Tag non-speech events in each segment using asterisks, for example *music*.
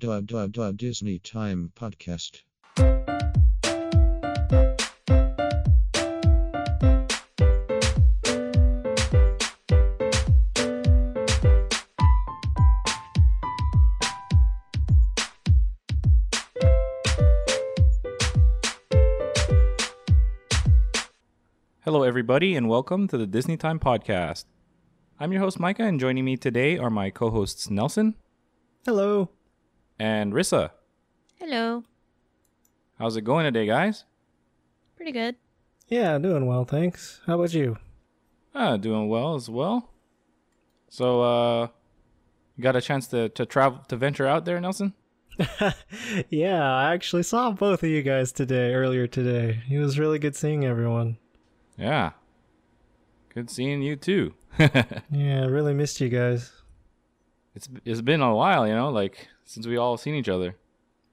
Dub Dub Dub Disney Time Podcast. Hello, everybody, and welcome to the Disney Time Podcast. I'm your host, Micah, and joining me today are my co hosts, Nelson Hello. And Rissa. Hello. How's it going today, guys? Pretty good. Yeah, doing well, thanks. How about you? Ah, doing well as well. So, uh, you got a chance to, to travel, to venture out there, Nelson? *laughs* yeah, I actually saw both of you guys today, earlier today. It was really good seeing everyone. Yeah. Good seeing you too. *laughs* Yeah, I really missed you guys. it's it's been a while, you know, like since we all seen each other.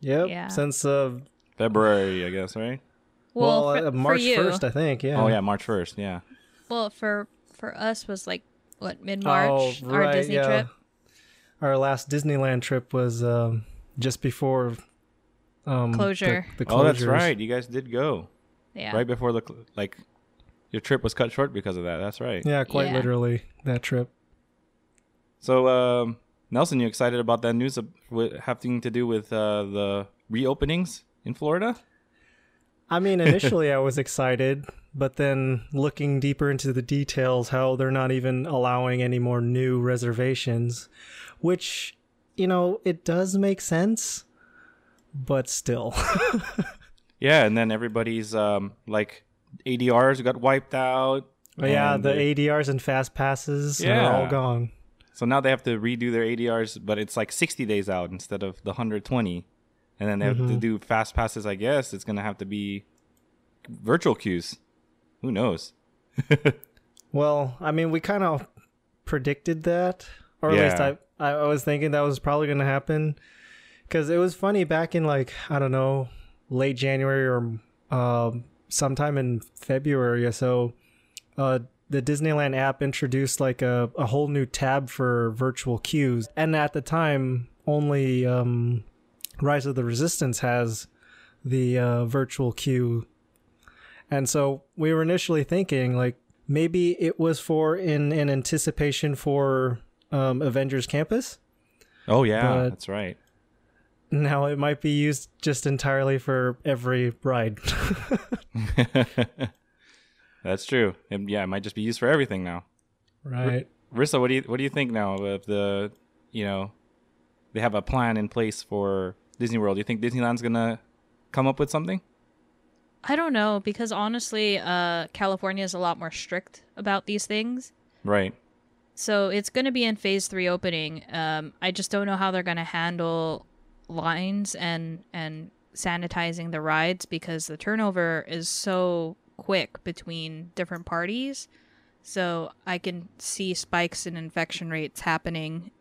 Yep. Yeah. Since uh February, I guess, right? Well, well, for, uh, March for you, 1st, I think. Yeah. Oh yeah, March first. Yeah. well, for for us was like what mid March Oh, our right, Disney yeah. trip. Our last Disneyland trip was um just before um Closure. The, Oh, that's right. You guys did go Yeah. right before the cl- like your trip was cut short because of that. That's right. Yeah, quite Yeah. literally that trip. So, um, Nelson, you excited about that news having to do with uh, the reopenings in Florida? I mean, initially I was excited, but then looking deeper into the details, how they're not even allowing any more new reservations, which, you know, it does make sense, but still. *laughs* Yeah, and then everybody's um, like ADRs got wiped out. Yeah, the they- ADRs and fast passes are all gone. So now they have to redo their ADRs, but it's like 60 days out instead of the 120. And then they have to Mhm. do fast passes, I guess. It's going to have to be virtual queues. Who knows? *laughs* Well, I mean, we kind of predicted that, or at least I, I was thinking that was probably going to happen, because it was funny back in like I don't know, late January or um, sometime in February or so. Uh, the Disneyland app introduced like a, a whole new tab for virtual queues, and at the time, only um, Rise of the Resistance has the uh, virtual queue and so we were initially thinking like maybe it was for in in anticipation for um, Avengers Campus. Oh, yeah, that's right. Now it might be used just entirely for every ride. *laughs* *laughs* that's true. And yeah, it might just be used for everything now. right. Rissa, what do you what do you think now of the you know they have a plan in place for Disney World? Do you think Disneyland's gonna come up with something? I don't know because honestly, uh, California is a lot more strict about these things. Right. So it's going to be in phase three opening. Um, I just don't know how they're going to handle lines and and sanitizing the rides because the turnover is so quick between different parties. So I can see spikes in infection rates happening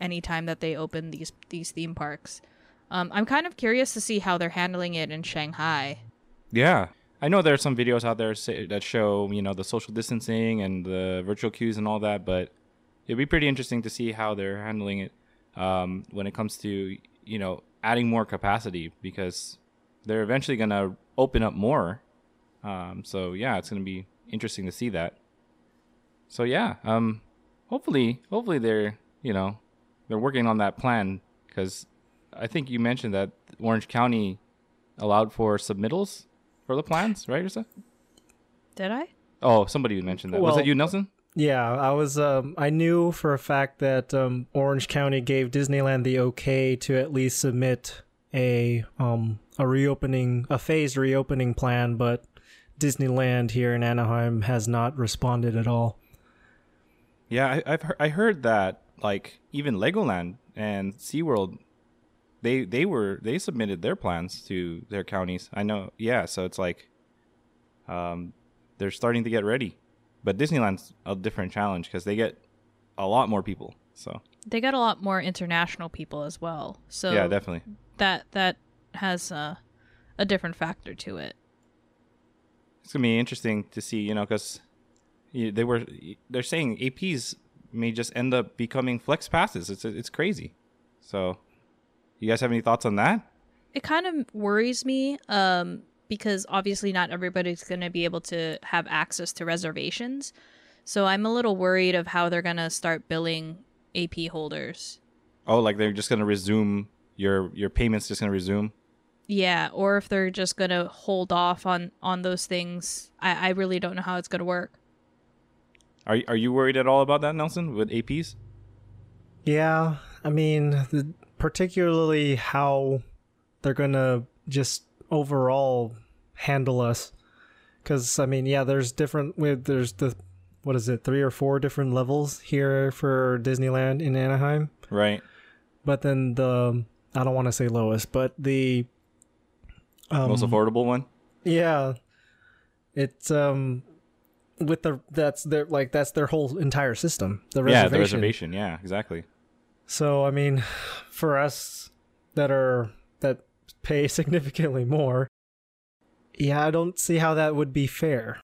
anytime that they open these these theme parks. Um, I'm kind of curious to see how they're handling it in Shanghai. Yeah. I know there are some videos out there say, that show you know the social distancing and the virtual queues and all that, but it'd be pretty interesting to see how they're handling it um, when it comes to you know adding more capacity because they're eventually gonna open up more. Um, so yeah, it's gonna be interesting to see that. So yeah, um, hopefully, hopefully they're you know they're working on that plan because I think you mentioned that Orange County allowed for submittals for the plans, right, Rissa? Did I? Oh, somebody mentioned that. Was Well- that you, Nelson? Yeah, I was. Um, I knew for a fact that um, Orange County gave Disneyland the okay to at least submit a um a reopening, a phased reopening plan, but Disneyland here in Anaheim has not responded at all. Yeah, I, I've heard, I heard that like even Legoland and SeaWorld, they they were they submitted their plans to their counties. I know. Yeah, so it's like, um, they're starting to get ready, but Disneyland's a different challenge because they get a lot more people. So They got a lot more international people as well. So yeah, definitely. that that has uh, a different factor to it. It's gonna be interesting to see, you know, because they were they're saying APs may just end up becoming flex passes. It's it's crazy. So You guys have any thoughts on that? It kind of worries me um, because obviously not everybody's going to be able to have access to reservations. So I'm a little worried of how they're going to start billing AP holders. Oh, like they're just gonna resume your your payments just gonna resume. Yeah, or if they're just going to hold off on on those things. I, I really don't know how it's going to work. Are are you worried at all about that, Nelson, with APs? Yeah, I mean, the, particularly how they're gonna just overall handle us. Because I mean, yeah, there's different. With there's the what is it, three or four different levels here for Disneyland in Anaheim. Right. But then the I don't want to say lowest, but the um, Most affordable one. yeah, it's um with the that's their like that's their whole entire system. The reservation. Yeah, the reservation. Yeah, exactly. So I mean, for us that are that pay *laughs* significantly more, yeah, I don't see how that would be fair.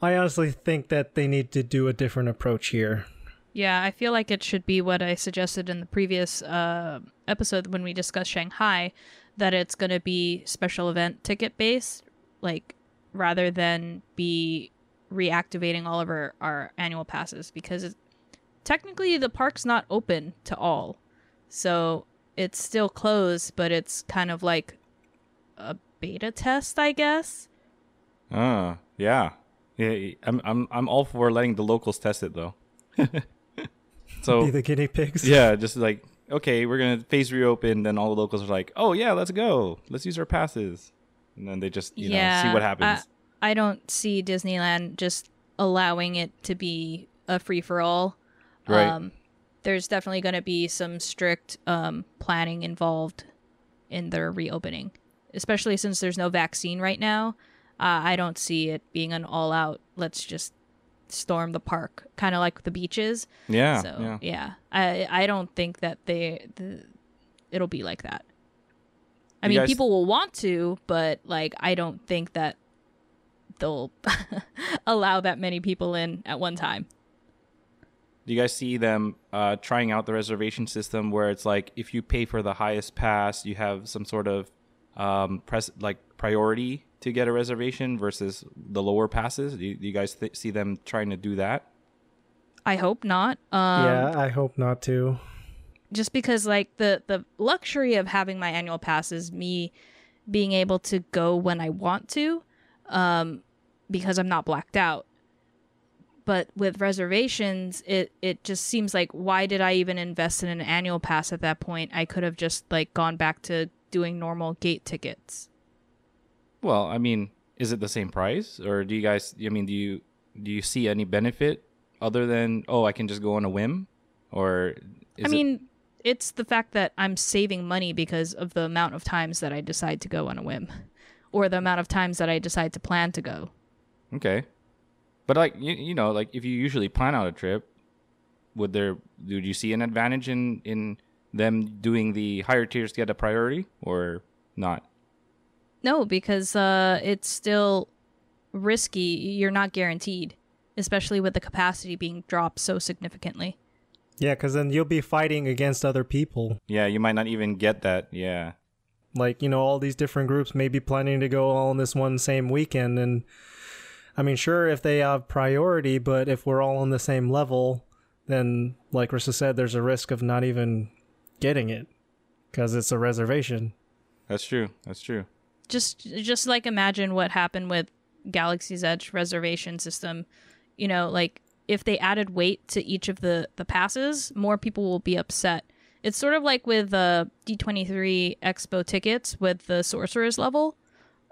I honestly think that they need to do a different approach here. Yeah, I feel like it should be what I suggested in the previous uh, episode when we discussed Shanghai, that it's going to be special event ticket based, like rather than be reactivating all of our, our annual passes because it, technically the park's not open to all. So it's still closed, but it's kind of like a beta test, I guess. Ah, yeah. Yeah, I'm I'm I'm all for letting the locals test it though. *laughs* so Be the guinea pigs. yeah, just like okay, we're gonna phase reopen. Then all the locals are like, oh yeah, let's go, let's use our passes, and then they just you know see what happens. I, I don't see Disneyland just allowing it to be a free for all. Right. Um, there's definitely going to be some strict um, planning involved in their reopening, especially since there's no vaccine right now. Uh, I don't see it being an all out, let's just storm the park, kind of like the beaches. yeah, so, yeah. yeah. I, I don't think that they, the, it'll be like that. I You mean, guys- people will want to, but like, I don't think that they'll *laughs* allow that many people in at one time. Do you guys see them uh, trying out the reservation system where it's like if you pay for the highest pass, you have some sort of um, press like priority to get a reservation versus the lower passes? Do you, do you guys th- see them trying to do that? I hope not. Um, yeah, I hope not to. just because like the the luxury of having my annual pass is me being able to go when I want to um because I'm not blacked out. But with reservations, it it just seems like why did I even invest in an annual pass at that point? I could have just like gone back to doing normal gate tickets. Well, I mean, is it the same price, or do you guys? I mean, do you do you see any benefit other than oh, I can just go on a whim, or is I it- mean, it's the fact that I'm saving money because of the amount of times that I decide to go on a whim or the amount of times that I decide to plan to go. Okay. But like you, you know, like if you usually plan out a trip, would there would you see an advantage in in them doing the higher tiers to get a priority or not? No, because uh, it's still risky. You're not guaranteed, especially with the capacity being dropped so significantly. Yeah, because then you'll be fighting against other people. Yeah, you might not even get that. Yeah. Like, you know, all these different groups may be planning to go all in this one same weekend. And I mean, sure, if they have priority, but if we're all on the same level, then, like Rissa said, there's a risk of not even getting it because it's a reservation. That's true. That's true. Just, just like imagine what happened with Galaxy's Edge reservation system. You know, like if they added weight to each of the the passes, more people will be upset. It's sort of like with uh, D23 Expo tickets with the sorcerer's level.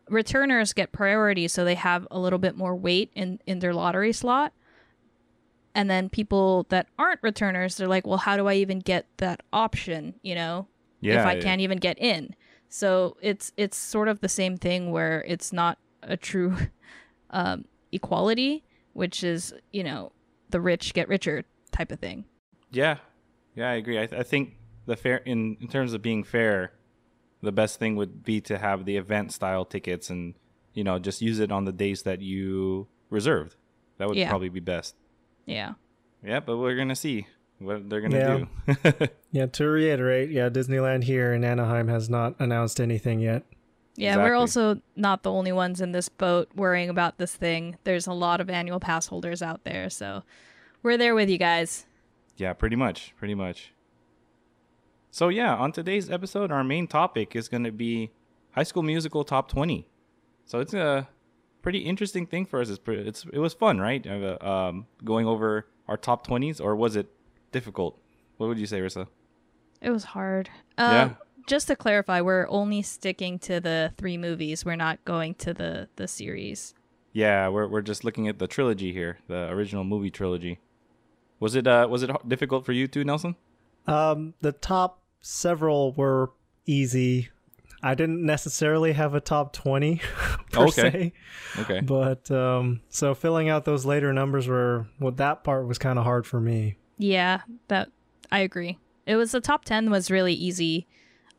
Returners get priority, so they have a little bit more weight in, in their lottery slot. And then people that aren't returners, they're like, well, how do I even get that option, you know, Yeah. if I yeah. can't even get in? So it's it's sort of the same thing where it's not a true *laughs* um, equality, which is, you know, the rich get richer type of thing. Yeah, yeah, I agree. I, th- I think the fair in in terms of being fair, the best thing would be to have the event style tickets and you know just use it on the days that you reserved. That would Yeah. probably be best. Yeah. Yeah, but we're gonna see. What they're gonna do. *laughs* Yeah, to reiterate, yeah, Disneyland here in Anaheim has not announced anything yet. Yeah, Exactly. we're also not the only ones in this boat worrying about this thing. There's a lot of annual pass holders out there, so we're there with you guys. Yeah, pretty much, pretty much. So yeah, on today's episode, our main topic is going to be High School Musical Top 20. So it's a pretty interesting thing for us. It's, pre- it's it was fun, right? Uh, Um, going over our top 20s, or was it difficult? What would you say, Rissa? It was hard. Yeah. Um, Just to clarify, we're only sticking to the three movies. We're not going to the the series. Yeah, we're we're just looking at the trilogy here, the original movie trilogy. Was it uh was it difficult for you too, Nelson? Um, the top several were easy. I didn't necessarily have a top 20 *laughs* per Okay. se, Okay. but um, so filling out those later numbers were well, that part was kind of hard for me. Yeah, that I agree. It was the top 10 was really easy.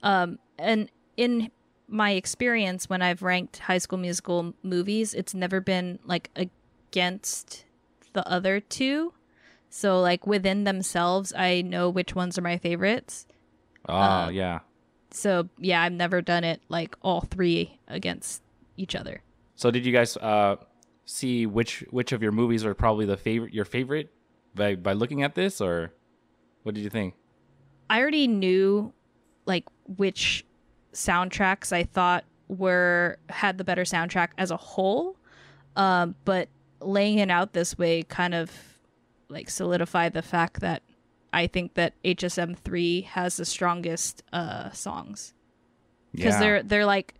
Um and in my experience when I've ranked high school musical movies, it's never been like against the other two. So like within themselves, I know which ones are my favorites. Oh, Uh, yeah. So yeah, I've never done it like all three against each other. So did you guys uh see which which of your movies are probably the favorite your favorite by by looking at this or what did you think? I already knew like which soundtracks I thought were had the better soundtrack as a whole. Um, but laying it out this way kind of like solidified the fact that I think that HSM three has the strongest uh songs. Because Yeah. they're they're like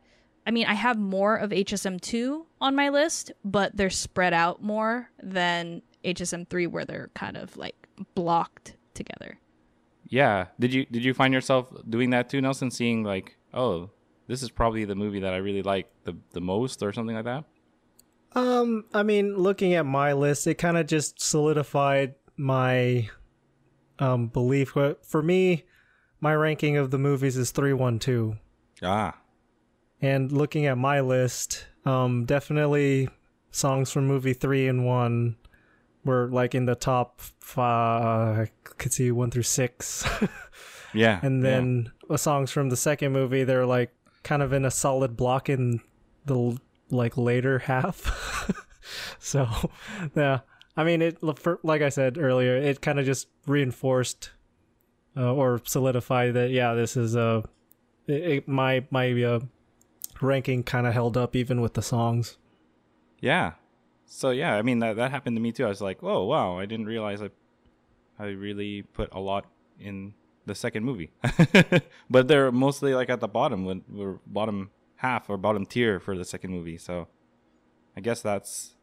I mean, I have more of HSM two on my list, but they're spread out more than HSM three where they're kind of like blocked together. Yeah. Did you did you find yourself doing that too, Nelson? Seeing like, oh, this is probably the movie that I really like the the most, or something like that. Um, I mean, looking at my list, it kind of just solidified my um belief. But For me, my ranking of the movies is three, one, two. Ah, And looking at my list, um, definitely songs from movie three and one were like in the top five. I could see one through six, *laughs* yeah. and yeah. then the songs from the second movie they're like kind of in a solid block in the like later half. *laughs* so, yeah, I mean it. for- Like I said earlier, it kind of just reinforced uh, or solidified that yeah, this is a it, my my uh, ranking kind of held up even with the songs. Yeah. So yeah, I mean that that happened to me too. I was like, "Oh wow, I didn't realize I I really put a lot in the second movie." *laughs* but they're mostly like at the bottom when we're bottom half or bottom tier for the second movie. So I guess that's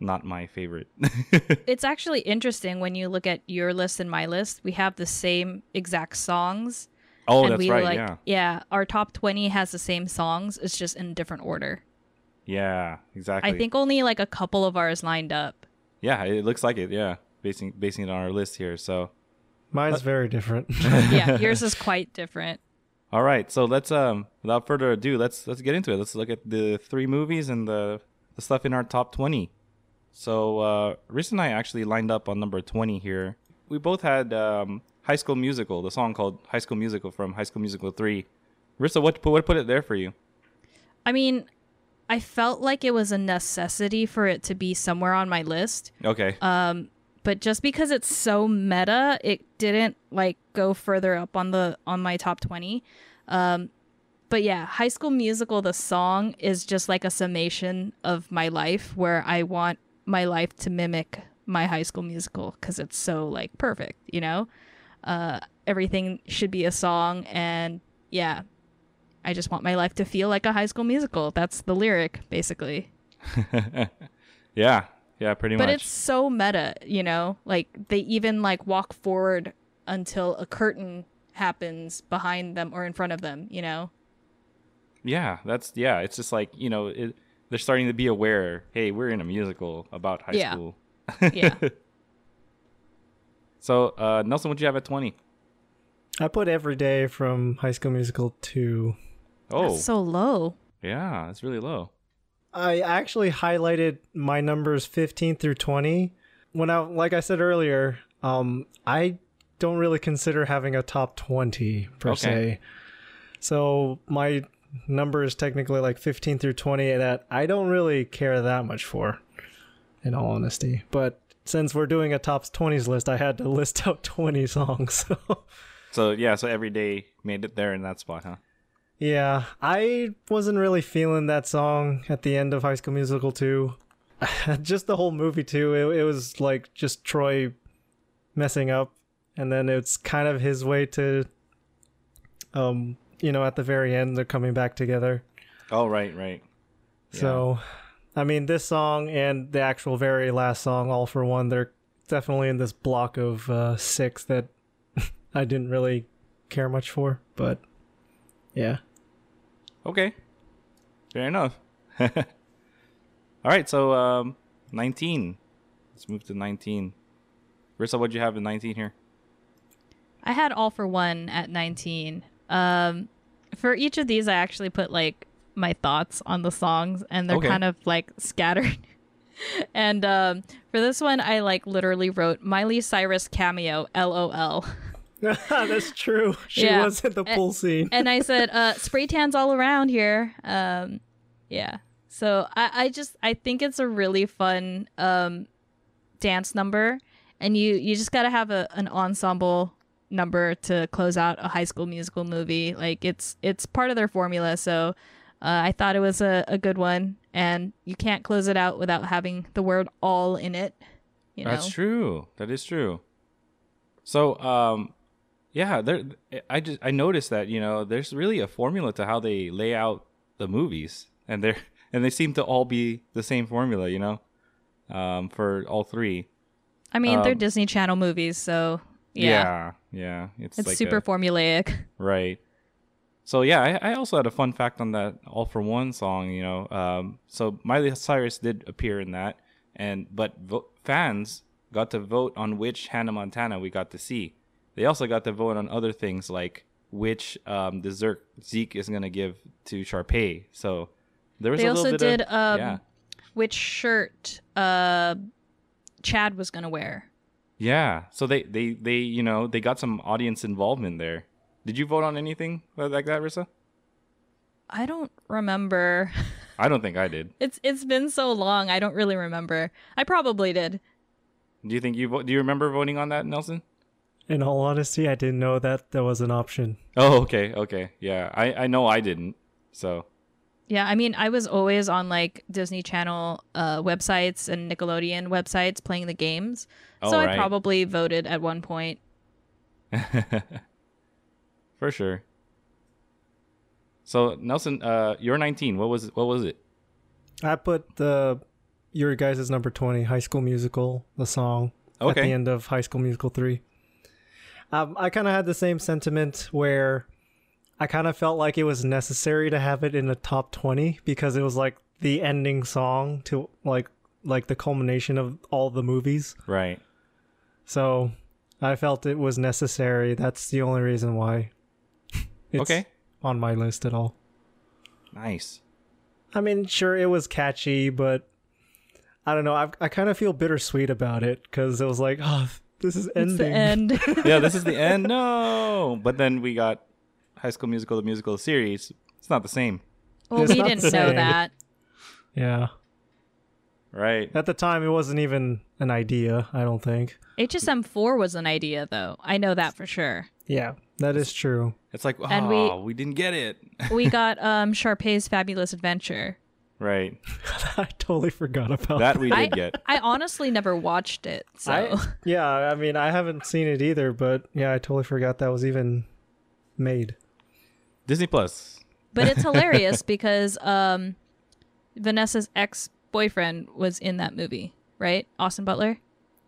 not my favorite. *laughs* It's actually interesting when you look at your list and my list. We have the same exact songs. oh, and that's we right. like yeah. our top 20 has the same songs. It's just in different order. Yeah, exactly. I think only like a couple of ours lined up. Yeah, it looks like it. Yeah, basing basing it on our list here. So Mine's very different. *laughs* Yeah, *laughs* yours is quite different. All right, so let's um without further ado, let's let's get into it. Let's look at the three movies and the the stuff in our top 20. So, uh Rissa and I actually lined up on number 20 here. We both had um High School Musical, the song called High School Musical from High School Musical 3. Rissa, what put what put it there for you? I mean, I felt like it was a necessity for it to be somewhere on my list. Okay. Um, but just because it's so meta, it didn't like go further up on the on my top 20. Um but yeah, High School Musical the song is just like a summation of my life where I want my life to mimic my High School Musical cuz it's so like perfect, you know? Uh everything should be a song and yeah, I just want my life to feel like a High School Musical. That's the lyric basically. *laughs* yeah. Yeah, pretty but much. But it's so meta you know like they even like walk forward until a curtain happens behind them or in front of them you know Yeah, that's yeah. It's just like you know, it, they're starting to be aware. Hey, we're in a musical about high Yeah. school. yeah *laughs* So, uh, Nelson, what'd you have at twenty? I put every day from High School Musical 2. Oh, That's so low yeah, it's really low. I actually highlighted my numbers 15 through 20. When I like I said earlier, um I don't really consider having a top 20 per Okay. se. So my number is technically like 15 through 20 that I don't really care that much for, in all honesty. But since we're doing a top 20s list, I had to *laughs* list out 20 songs. So So yeah, so every day made it there in that spot, huh? Yeah, I wasn't really feeling that song at the end of High School Musical 2. *laughs* just the whole movie too. It, it was like just Troy messing up, and then it's kind of his way to, um, you know, at the very end they're coming back together. Oh right, right. So, I mean, this song and the actual very last song, all for one, they're definitely in this block of uh, six that *laughs* I didn't really care much for. But yeah, Okay. Fair enough. *laughs* All right, so um 19. Let's move to 19. Rissa, what'd you have in 19 here? I had all for one at 19. Um, for each of these, I actually put like my thoughts on the songs, and they're Okay. kind of like scattered. *laughs* and um, for this one, I like literally wrote Miley Cyrus cameo, LOL. *laughs* *laughs* that's true. She Yeah. was in the Eh, pool scene. and I said, *laughs* uh, spray tans all around here. Um, yeah. So I, I just I think it's a really fun um, dance number, and you you just gotta have a an ensemble number to close out a High School Musical movie. Like it's it's part of their formula. So uh, I thought it was a, a good one, and you can't close it out without having the word all in it. You know. That's true. That is true. So, um, yeah, there. I just I noticed that you know there's really a formula to how they lay out the movies, and they're *laughs* and they seem to all be the same formula. You know, um, for all three. I mean, they're um, Disney Channel movies, so yeah, yeah, yeah. It's, it's like super a- formulaic. *laughs* Right. So yeah, I, I also had a fun fact on that All for One song. You know, um, so Miley Cyrus did appear in that, and but vo- fans got to vote on which Hannah Montana we got to see. They also got to vote on other things like which um, dessert Zeke is gonna give to Sharpay. So there was They a little also bit did of um, yeah, which shirt uh, Chad was gonna wear. yeah. So they they they you know they got some audience involvement there. Did you vote on anything like that, Rissa? I don't remember. I don't think I did. *laughs* It's it's been so long. I don't really remember. I probably did. Do you think you vo- do you remember voting on that, Nelson? In all honesty, I didn't know that that was an option. Oh, okay, okay, yeah. I I know I didn't. So Yeah, I mean, I was always on like Disney Channel uh, websites and Nickelodeon websites playing the games. Oh, so I probably voted at one point. *laughs* for sure. So Nelson, uh, you're 19. What was what was it? I put the your guys' number twenty, High School Musical, the song at the end of High School Musical three. Um, I kind of had the same sentiment where I kind of felt like it was necessary to have it in the top twenty because it was like the ending song to like like the culmination of all the movies. Right. So I felt it was necessary. That's the only reason why. It's Okay. On my list at all. Nice. I mean, sure, it was catchy, but I don't know. I I kind of feel bittersweet about it because it was like, oh, this is ending. It's the end. *laughs* Yeah, this is the end. No, but then we got High School Musical, the musical series. It's not the same, well, It's we not didn't know same. that. Yeah. right? At the time, it wasn't even an idea. I don't think. HSM four was an idea, though. I know that for sure. Yeah, that is true. It's like, oh, And we, we- didn't get it. We *laughs* got um Sharpay's Fabulous Adventure. Right. *laughs* I totally forgot about That we I did get. I honestly never watched it, so I, yeah, I mean, I haven't seen it either, but yeah, I totally forgot that was even made. Disney Plus. but it's *laughs* hilarious because um Vanessa's ex boyfriend was in that movie, right? Austin Butler.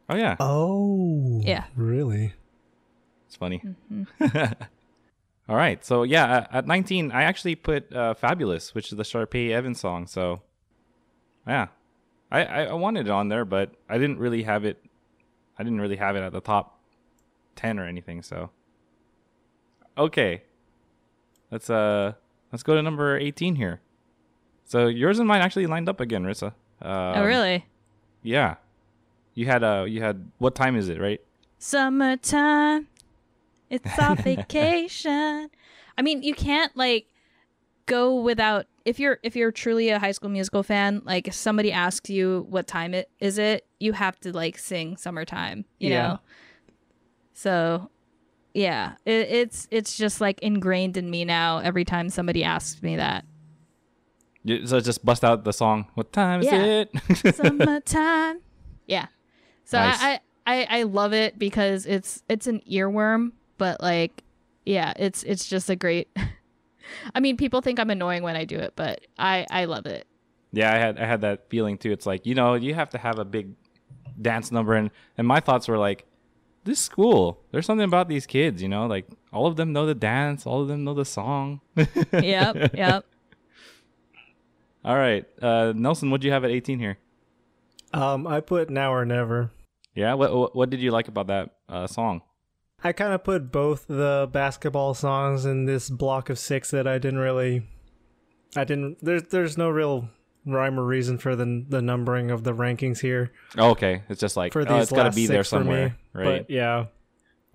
Oh yeah, Oh, Yeah. really? it's funny. Mm-hmm. *laughs* All right, so yeah, at- at 19, I actually put uh, "Fabulous," which is the Sharpay Evans song. So, yeah, I, I I wanted it on there, but I didn't really have it. I didn't really have it at the top ten or anything. So, okay, let's uh let's go to number 18 here. So yours and mine actually lined up again, Rissa. Um, oh really? Yeah, you had uh you had what time is it, right? Summertime It's *laughs* our vacation. I mean, you can't like go without if you're if you're truly a high school musical fan, like if somebody asks you what time it is it, you have to like sing summertime, you Yeah. know. So yeah, it, it's it's just like ingrained in me now every time somebody asks me that. You- So just bust out the song. What time is Yeah. it? *laughs* summertime. Yeah. So Nice. I, I I love it because it's it's an earworm, but like yeah, it's it's just a great *laughs* I mean, people think I'm annoying when I do it, but I I love it. yeah, I had I had that feeling too. It's like you know you have to have a big dance number, and and my thoughts were like, this school. There's something about these kids, you know, like all of them know the dance, all of them know the song. Yep, yep. *laughs* All right, uh, Nelson, what do you have at 18 here? Um, I put now or never. Yeah, what what, what did you like about that uh, song? I kind of put both the basketball songs in this block of six that I didn't really. I didn't. There's there's no real rhyme or reason for the the numbering of the rankings here Oh, okay, it's just like for oh, it's got to be there for me, somewhere, right? But yeah,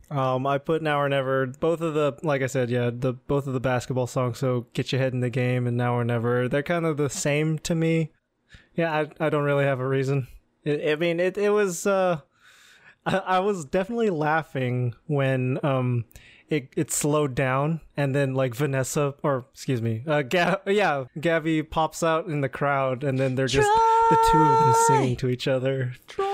um, I put now or never. Both of the like I said, yeah, the both of the basketball songs. So get your head in the game and now or never. They're kind of the same to me. Yeah, I I don't really have a reason. I I mean, it it was. uh I, I was definitely laughing when um it it slowed down and then like Vanessa or excuse me, uh Ga- yeah, Gabby pops out in the crowd and then they're just the two of them singing to each other. Try.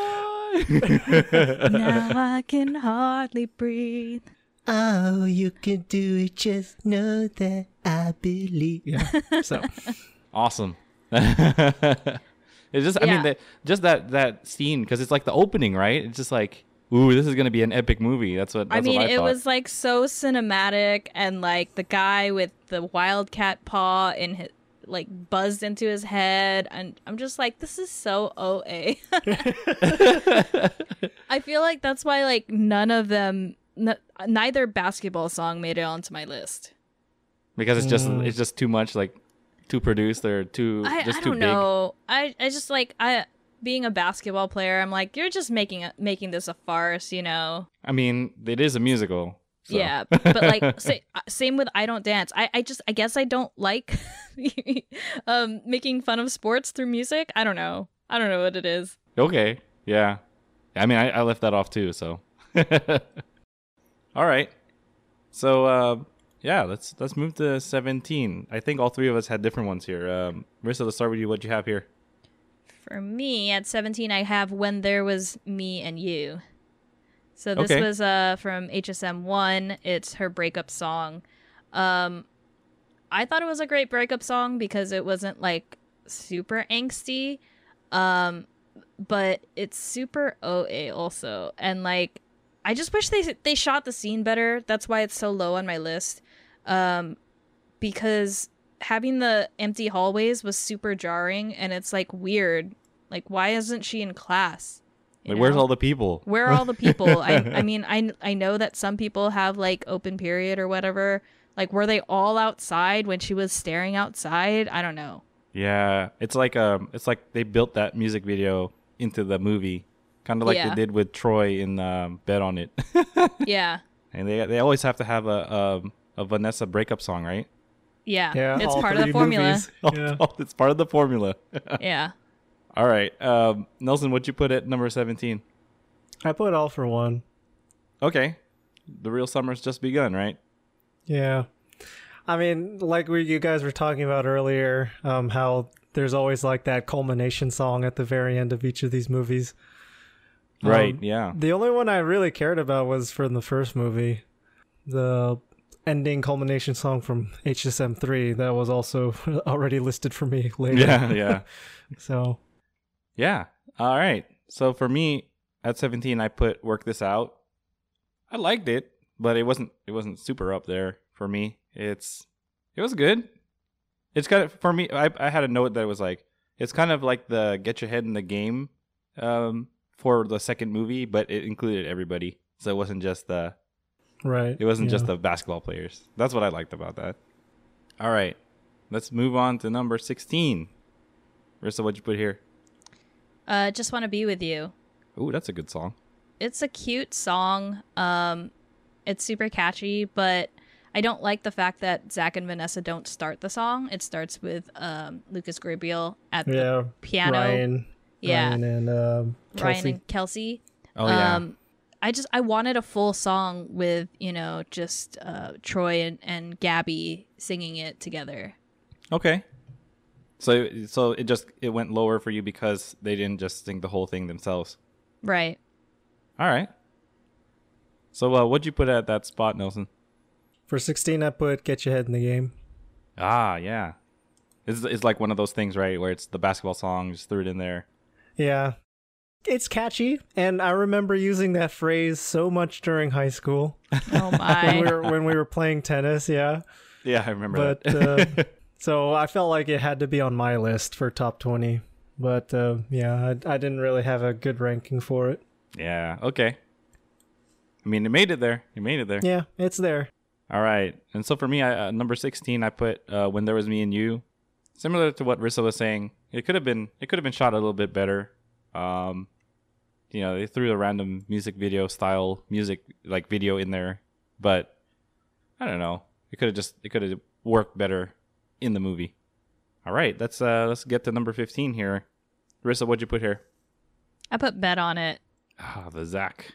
*laughs* now I can hardly breathe. Oh, you can do it. Just know that I believe. Yeah. So *laughs* awesome. *laughs* it's just, I mean, that, just that that scene because it's like the opening, right? It's just like, ooh, this is gonna be an epic movie. That's what. That's I mean, what I it thought. was like so cinematic, and like the guy with the wildcat paw in his like buzzed into his head, and I'm just like, this is so OA. *laughs* I feel like that's why like none of them, n- neither basketball song made it onto my list. because it's just Mm. it's just too much like too produced or too I, just I too don't big. know. I I just like I being a basketball player, I'm like, you're just making a, making this a farce, you know. I mean, it is a musical. so. Yeah, but like *laughs* sa- uh, same with I don't dance. I I just I guess I don't like *laughs* um making fun of sports through music. I don't know. I don't know what it is. Okay. Yeah. I mean, I, I left that off too. So. *laughs* all right. So uh, yeah, let's let's move to seventeen. I think all three of us had different ones here. Um, Marissa, let's start with you. What do you have here? For me, at 17, I have When There Was Me and You. So this Okay. was uh from HSM 1. It's her breakup song. Um I thought it was a great breakup song because it wasn't like super angsty. Um but it's super OA also. And like I just wish they they shot the scene better. That's why it's so low on my list. Um because having the empty hallways was super jarring and it's like weird. Like why isn't she in class? Like, where's all the people? where are all the people? I *laughs* I mean I I know that some people have like open period or whatever. Like were they all outside when she was staring outside? I don't know. Yeah, it's like um, it's like they built that music video into the movie, kind of like Yeah. they did with Troy in um, Bet on It. *laughs* Yeah. and they they always have to have a um, a Vanessa breakup song, right? Yeah. yeah, it's all part of the formula. *laughs* Yeah. it's part of the formula. *laughs* Yeah. All right, um, Nelson, what'd you put at number seventeen? I put all for one. Okay, the real summer's just begun, right? Yeah. I mean, like we you guys were talking about earlier, um, how there's always like that culmination song at the very end of each of these movies. Right. Um, Yeah. The only one I really cared about was from the first movie, the ending culmination song from HSM three. That was also *laughs* already listed for me later. Yeah. Yeah. *laughs* So Yeah. All right. So for me, at 17, I put "Work This Out." I liked it, but it wasn't. It wasn't super up there for me. It's. It was good. It's kind of for me. I I had a note that it was like it's kind of like the get your head in the game, um, for the second movie, but it included everybody, so it wasn't just the right, it wasn't just the basketball players. That's what I liked about that. All right, let's move on to number 16. Rissa, what'd you put here? Uh just want to be with you. Ooh, that's a good song. it's a cute song um It's super catchy, but I don't like the fact that Zach and Vanessa don't start the song. It starts with um, Lucas Grabeel at the piano. Ryan, yeah, Ryan and um, Ryan Kelsey. and Kelsey. Oh yeah. Um, I just I wanted a full song with you know just uh, Troy and, and Gabby singing it together. okay. So so it just it went lower for you because they didn't just sing the whole thing themselves. Right. All right. So uh, what'd you put at that spot, Nelson? For 16, I put "Get Your Head in the Game." Ah, yeah. It's it's like one of those things, right, where it's the basketball song, just threw it in there. Yeah, it's catchy, and I remember using that phrase so much during high school Oh *laughs* when my. we were when we were playing tennis. Yeah, Yeah, I remember but that. uh, *laughs* so I felt like it had to be on my list for top 20. But uh, yeah, I, I didn't really have a good ranking for it. yeah, okay. I mean, it made it there. It made it there. Yeah, it's there. All right. And so for me, I, uh, number 16, I put uh, When There Was Me and You. Similar to what Rissa was saying, it could have been it could have been shot a little bit better. Um, you know, they threw a random music video style music like video in there, but I don't know. It could have just it could have worked better in the movie. All right, let's uh let's get to number 15 here. Rissa, what'd you put here? I put bet on it. Ah, the Zach.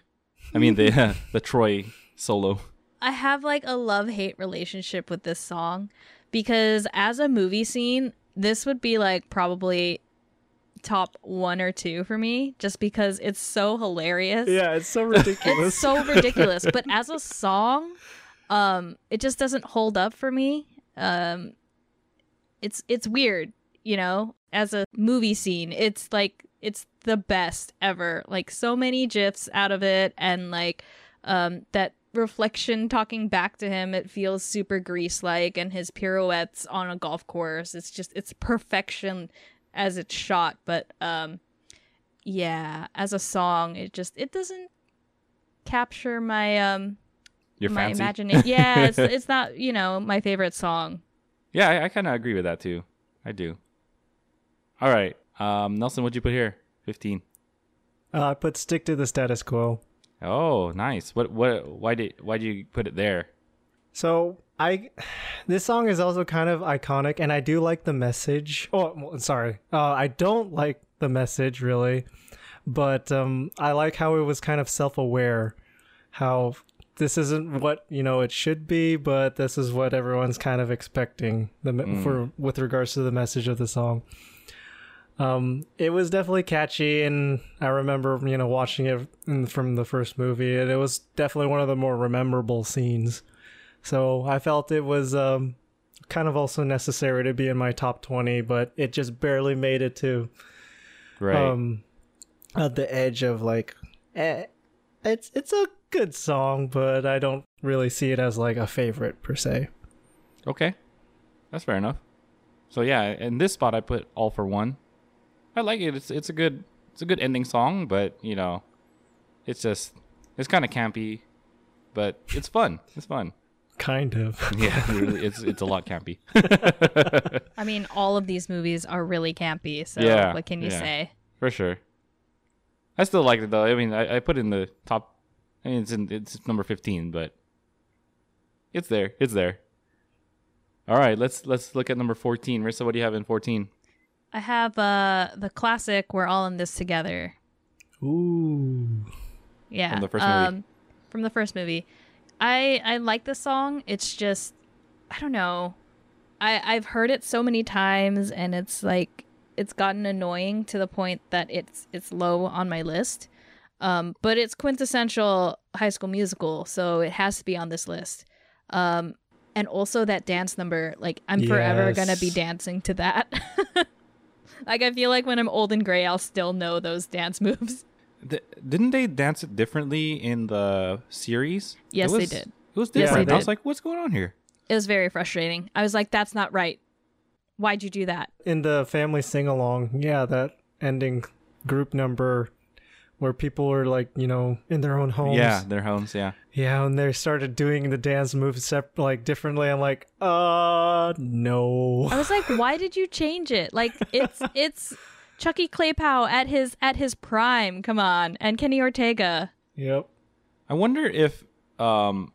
I mean the *laughs* the Troy solo. I have like a love hate relationship with this song because as a movie scene, this would be like probably top one or two for me just because it's so hilarious. Yeah, it's so *laughs* ridiculous. It's so ridiculous. But as a song, um, it just doesn't hold up for me. Um, it's it's weird, you know. As a movie scene, it's like it's the best ever. Like so many gifs out of it, and like um that reflection talking back to him. It feels super grease like, and his pirouettes on a golf course. It's just it's perfection as it's shot. But um, yeah, as a song, it just it doesn't capture my um Your my fancy. imagination. *laughs* Yeah, it's it's not you know my favorite song. Yeah, I, I kind of agree with that too. I do. All right, um, Nelson, what'd you put here? Fifteen. uh, I put "Stick to the Status Quo." Oh, nice. What? What? Why did? Why did you put it there? So I, *sighs* this song is also kind of iconic, and I do like the message. Oh, sorry, uh, I don't like the message really, but um, I like how it was kind of self-aware, how this isn't what you know it should be, but this is what everyone's kind of expecting the me- for with regards to the message of the song. Um, it was definitely catchy, and I remember you know watching it in, from the first movie, and it was definitely one of the more memorable scenes. So I felt it was um, kind of also necessary to be in my top 20, but it just barely made it to Right. um, at the edge of like, eh, it's it's a good song, but I don't really see it as like a favorite per se. okay, that's fair enough. So yeah, in this spot, I put "All for One." I like it. It's it's a good it's a good ending song, but you know, it's just it's kind of campy, but it's fun. It's fun. Kind of. *laughs* Yeah, really, it's it's a lot campy. *laughs* I mean, all of these movies are really campy. So Yeah, what can you yeah. say? For sure. I still like it though. I mean, I, I put it in the top. I mean, it's in it's number fifteen, but it's there. It's there. All right, let's let's look at number fourteen. Rissa, what do you have in fourteen? I have uh the classic "We're All in This Together." Ooh. Yeah, From the first movie. um, from the first movie. I I like the song. It's just I don't know. I I've heard it so many times, and it's like it's gotten annoying to the point that it's it's low on my list. Um, but it's quintessential High School Musical, so it has to be on this list. Um, and also that dance number, like I'm forever gonna be dancing to that. *laughs* like I feel like when I'm old and gray, I'll still know those dance *laughs* moves. Th- didn't they dance it differently in the series? Yes, It they did. It was Yes, different. they I was like, what's going on here? It was very frustrating. I was like, that's not right. Why'd you do that? In the family sing along, yeah, that ending group number where people were like, you know, in their own homes. Yeah, their homes. Yeah. Yeah, and they started doing the dance moves sep- like differently. I'm like, uh, no. I was like, why did you change it? Like it's *laughs* it's Chucky Klapow at his at his prime. Come on, and Kenny Ortega. Yep. I wonder if um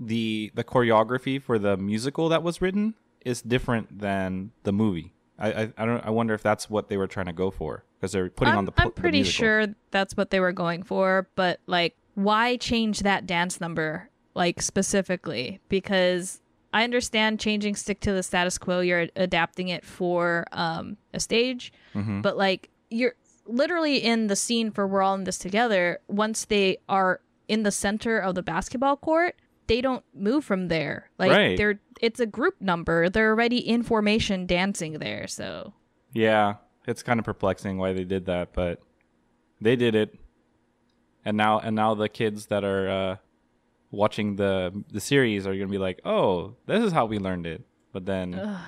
the the choreography for the musical that was written is different than the movie. I I, I don't I wonder if that's what they were trying to go for because they're putting I'm, on the. I'm pretty musical. sure that's what they were going for, but like, why change that dance number like specifically? Because I understand changing stick to the status quo. You're adapting it for um, a stage, Mhm. but like you're literally in the scene for we're all in this together. Once they are in the center of the basketball court, they don't move from there. Like Right. they're it's a group number. They're already in formation dancing there. So Yeah, it's kind of perplexing why they did that, but they did it. And now and now the kids that are uh, watching the the series are gonna be like, "Oh, this is how we learned it." But then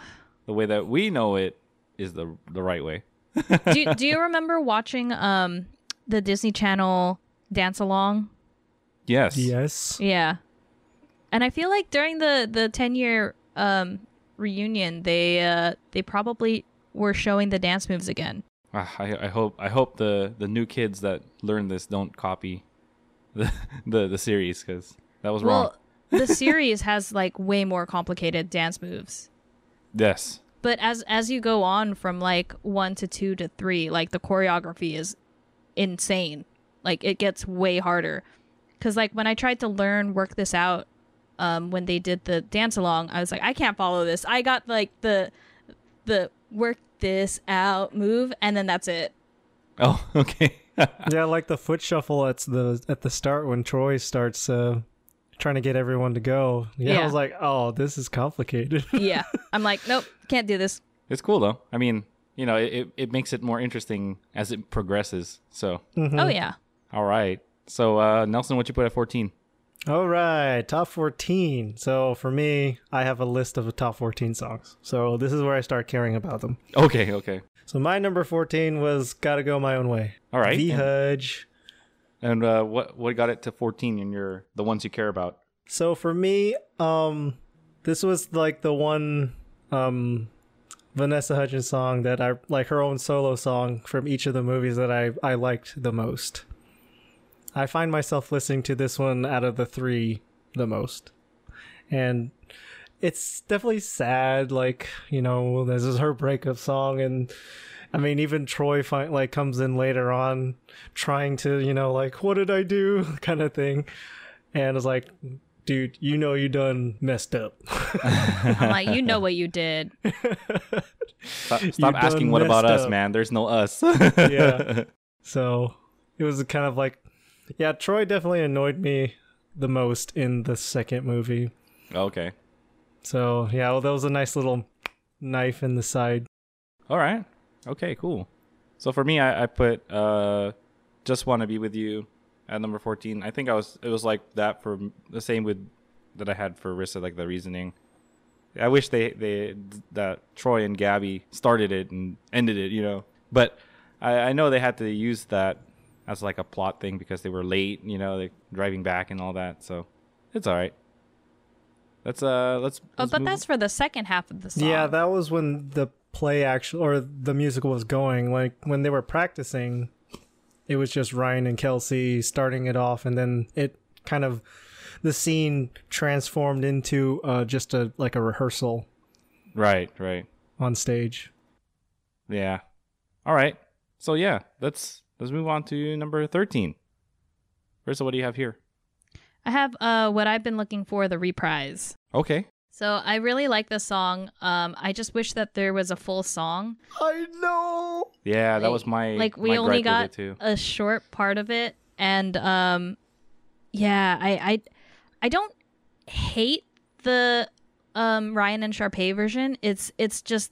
the way that we know it is the the right way. *laughs* do you, do you *laughs* remember watching um the Disney Channel dance along? Yes. Yes. Yeah. And I feel like during the the 10 year um reunion they uh they probably were showing the dance moves again. Ah, I, I hope I hope the the new kids that learn this don't copy *laughs* the the, the series because that was wrong. Well, the *laughs* series has like way more complicated dance moves. Yes. But as as you go on from like 1 to 2 to 3, like the choreography is insane. Like it gets way harder. Cuz like when I tried to learn work this out um when they did the dance along, I was like I can't follow this. I got like the the work this out move and then that's it. Oh, *laughs* okay. Yeah, like the foot shuffle at the at the start when Troy starts uh, trying to get everyone to go. Yeah, I was like, oh, this is complicated. *laughs* Yeah. I'm like nope, can't do this. it's cool though. I mean, you know, it, it, it makes it more interesting as it progresses. So, Oh yeah. all right. So, uh, Nelson, what you put at 14? All right, top 14. So for me, I have a list of the top 14 songs. So this is where I start caring about them. Okay, okay. So my number 14 was Gotta Go My Own Way. All right. V And, Hudge. And uh, what what got it to 14 in your the ones you care about? So for me, um, this was like the one um Vanessa Hudgens song that I like her own solo song from each of the movies that I I liked the most. I find myself listening to this one out of the three the most, and it's definitely sad. Like you know, this is her breakup song, and I mean, even Troy find, like comes in later on, trying to you know like what did I do *laughs* kind of thing, and it's like, dude, you know you done messed up. *laughs* I'm like you know what you did. *laughs* Stop, stop asking what about messed us, man. There's no us. Yeah. So it was kind of like, yeah, Troy definitely annoyed me the most in the second movie. okay. So yeah, well, that was a nice little knife in the side. All right. Okay, cool. So for me, I, I put uh, "Just Want to Be with You" at number fourteen. I think I was it was like that for the same with that I had for Rissa, like the reasoning. I wish they they that Troy and Gabby started it and ended it, you know. But I, I know they had to use that as like a plot thing because they were late, you know, they driving back and all that. So it's all right. Let's uh let's. Oh, let's but move- that's for the second half of the song. Yeah, that was when the play actually or the musical was going. Like when they were practicing, it was just Ryan and Kelsey starting it off, and then it kind of the scene transformed into uh, just a like a rehearsal right, right. on stage. Yeah. All right. So yeah, let's let's move on to number thirteen. Rissa, what do you have here? I have uh what I've been looking for the reprise. Okay. So I really like this song. Um, I just wish that there was a full song. I know. Yeah, that was my like we my only got it too. a short part of it, and um, yeah, I I I don't hate the um Ryan and Sharpay version. It's it's just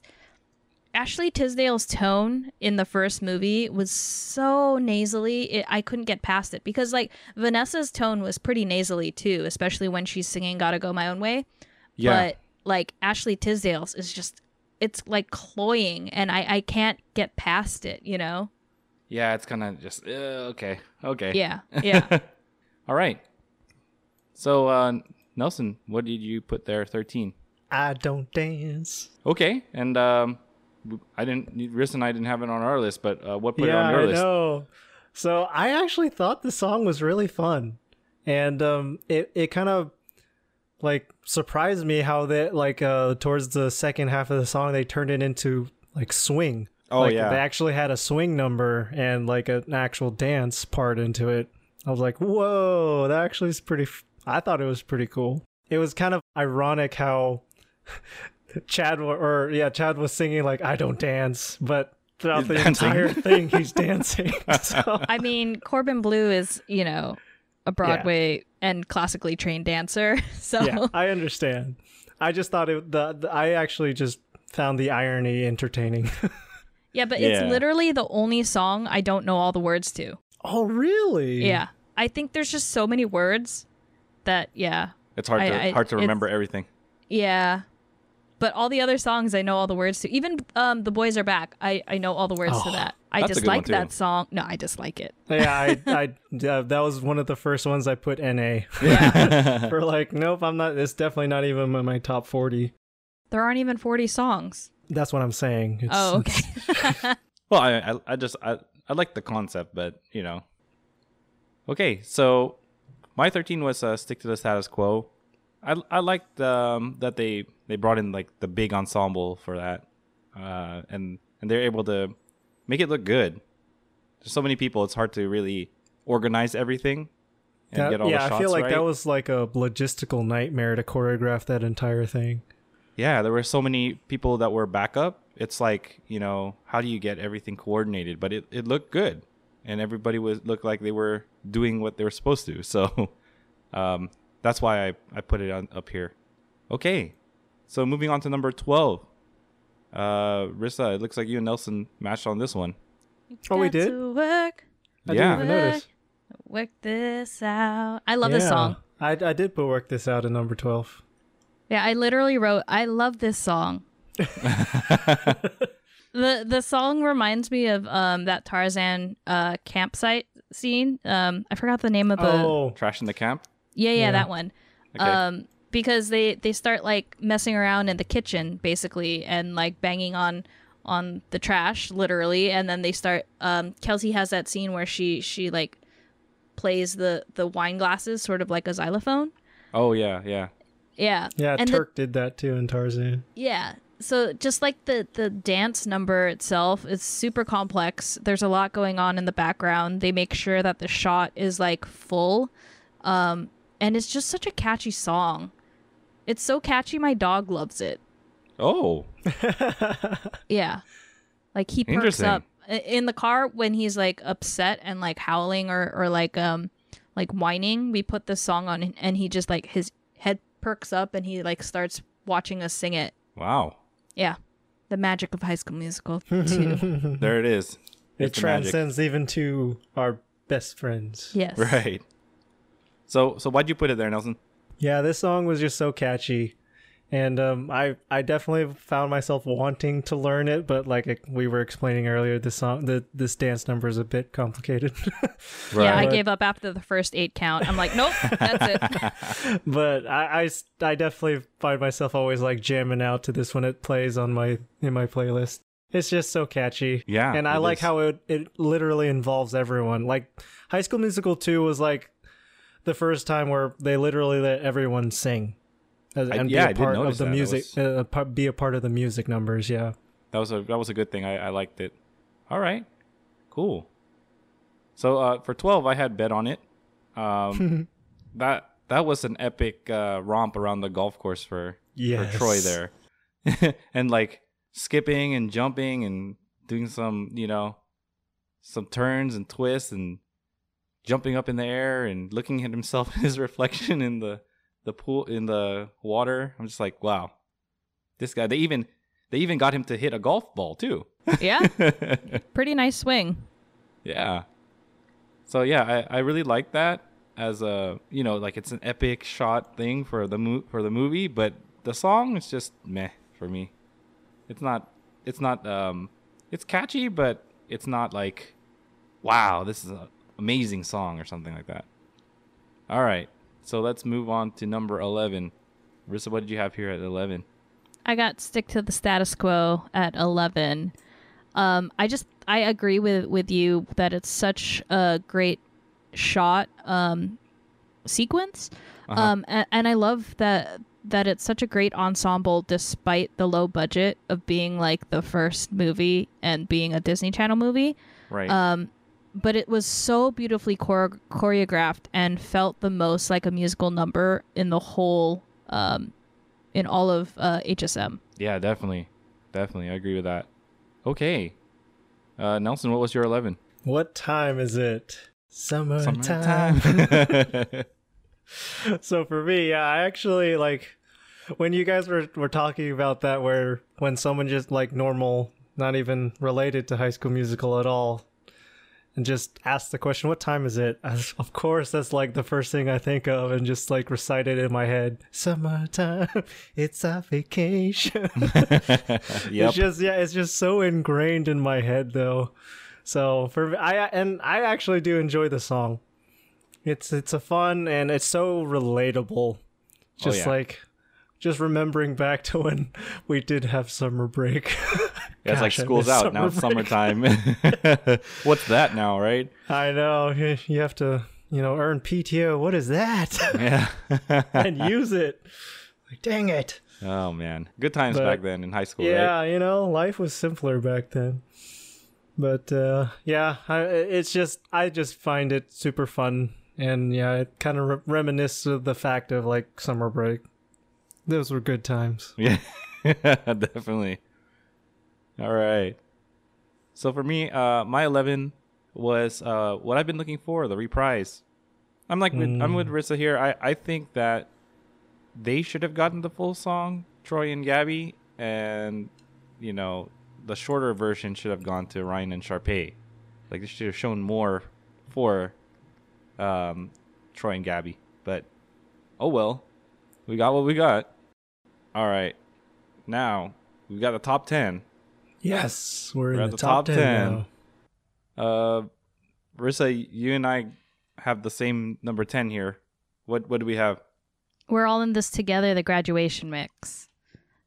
Ashley Tisdale's tone in the first movie was so nasally. It, I couldn't get past it because like Vanessa's tone was pretty nasally too, especially when she's singing "Gotta Go My Own Way." Yeah. But like Ashley Tisdale's is just it's like cloying, and I I can't get past it. You know. yeah, it's kind of just uh, okay. Okay. Yeah, *laughs* yeah. All right. So uh Nelson, what did you put there? Thirteen. I don't dance. Okay, and um, I didn't. Rissa and I didn't have it on our list, but uh, what put it on your I list? know. So I actually thought the song was really fun, and um, it it kind of like surprised me how they like uh towards the second half of the song they turned it into like swing. Oh, like, yeah. they actually had a swing number and like an actual dance part into it. I was like, whoa, that actually is pretty. F- I thought it was pretty cool. It was kind of ironic how *laughs* Chad wa- or yeah, Chad was singing like I don't dance, but throughout He's the dancing. entire *laughs* thing he's dancing. *laughs* so I mean, Corbin Bleu is, you know, a Broadway and classically trained dancer. *laughs* So yeah, I understand. I just thought it. The, the I actually just found the irony entertaining. *laughs* Yeah, but Yeah. it's literally the only song I don't know all the words to. oh, really? Yeah. I think there's just so many words that yeah. It's hard I- to I- hard to remember everything. Yeah. But all the other songs I know all the words to. Even um The Boys Are Back, I I know all the words to Oh, that. I that's a dislike that song. No, I dislike it. Yeah, I, I, uh, that was one of the first ones I put NA Yeah. *laughs* for. Like, nope, I'm not. It's definitely not even in my top forty. there aren't even 40 songs. That's what I'm saying. It's, Oh, okay. *laughs* Well, I, I, I just I, I like the concept, but you know. Okay, so my thirteen was uh, stick to the status quo. I I liked um, that they they brought in like the big ensemble for that, uh, and and they're able to make it look good. There's so many people; it's hard to really organize everything and that- get all yeah, the shots Yeah, I feel like right. that was like a logistical nightmare to choreograph that entire thing. Yeah, there were so many people that were backup. It's like, you know, how do you get everything coordinated? But it, it looked good. And everybody was looked like they were doing what they were supposed to. *laughs* So um, that's why I, I put it on up here. Okay. So moving on to number 12. Uh, Rissa, it looks like you and Nelson matched on this one. Oh, we did? to work, I Yeah. didn't even notice. work this out. I love this song. I, I did put work this out at number twelve. Yeah, I literally wrote, I love this song. *laughs* the the song reminds me of um that Tarzan uh campsite scene. Um I forgot the name of the oh, Trash in the camp? Yeah, yeah, Yeah. that one. Okay. Um because they they start like messing around in the kitchen basically and like banging on on the trash literally and then they start um Kelsey has that scene where she she like plays the the wine glasses sort of like a xylophone. oh, yeah, yeah. Yeah. yeah, and the- Terk did that too in Tarzan. Yeah. So just like the the dance number itself is super complex. There's a lot going on in the background. They make sure that the shot is like full. Um and it's just such a catchy song. It's so catchy my dog loves it. Oh, *laughs* Yeah. Like he perks up in the car when he's like upset and like howling or or like um like whining, we put this song on and- and he just like his head perks up and he like starts watching us sing it. wow. Yeah. The magic of High School Musical *laughs* 2. There it is. It It's magic. transcends even to our best friends. yes. *laughs* Right. So, so why'd you put it there, Nelson? Yeah, this song was just so catchy. And um, I I definitely found myself wanting to learn it, but like we were explaining earlier, this song, the this dance number is a bit complicated. *laughs* Yeah, I But- gave up after the first eight count. I'm like, nope, that's it. *laughs* but I I definitely find myself always like jamming out to this when it plays on my in my playlist. It's just so catchy. Yeah, and I like is. how it it literally involves everyone. Like High School Musical two was like the first time where they literally let everyone sing. And yeah, I be did a part of the that. That music, was- uh, be a part of the music numbers. Yeah, That was a that was a good thing. I, I liked it. All right, cool. So uh, for twelve, I had bet on it. Um, *laughs* that that was an epic uh, romp around the golf course for yes. for Troy there, *laughs* and like skipping and jumping and doing some you know some turns and twists and jumping up in the air and looking at himself *laughs* his reflection in the the pool in the water. I'm just like, wow, this guy. They even they even got him to hit a golf ball too. Yeah, *laughs* pretty nice swing. yeah. So yeah, I, I really like that as a you know like it's an epic shot thing for the mo- for the movie, but the song is just meh for me. It's not it's not um it's catchy, but it's not like wow this is an amazing song or something like that. All right, so let's move on to number eleven. Rissa, what did you have here at eleven? I got stick to the status quo at 11. Um, I just I agree with with you that it's such a great shot um, sequence. Uh-huh. Um, and, and I love that that it's such a great ensemble despite the low budget of being like the first movie and being a Disney Channel movie. right. Um, but it was so beautifully chore- choreographed and felt the most like a musical number in the whole, um, in all of uh, HSM. yeah, definitely, definitely. I agree with that. Okay, uh, Nelson, what was your eleven? What time is it? Summertime. Summertime. *laughs* *laughs* so for me, yeah, I actually like when you guys were were talking about that, where when someone just like normal, not even related to High School Musical at all, and just asked the question, "What time is it?" Of course, that's like the first thing I think of, and just like recite it in my head. Summertime, it's a vacation. *laughs* *laughs* yep. It's just yeah, it's just so ingrained in my head though. So for I and I actually do enjoy the song. It's it's a fun and it's so relatable. Oh, just yeah. like just remembering back to when we did have summer break. Yeah, it's like *laughs* school's out now. It's summertime. *laughs* What's that now, right? I know you have to you know earn PTO. What is that? Yeah. *laughs* and use it. Like dang it. oh man, good times But- back then in high school, right? Yeah, you know, life was simpler back then. But uh, yeah, I, it's just I just find it super fun, and yeah, it kind of re- reminisces of the fact of like summer break. Those were good times. *laughs* Yeah, *laughs* definitely. All right. So for me, uh, my eleven was uh, what I've been looking for, the reprise. I'm like with, I'm with Rissa here. I I think that they should have gotten the full song, Troy and Gabby, and you know the shorter version should have gone to Ryan and Sharpay. Like they should have shown more for um, Troy and Gabby. But oh well, we got what we got. All right, now we got the top ten. Yes, we're, in We're the, at the top, top 10, 10. now. Uh, Rissa, you and I have the same number ten here. What what do we have? We're all in this together, the graduation mix.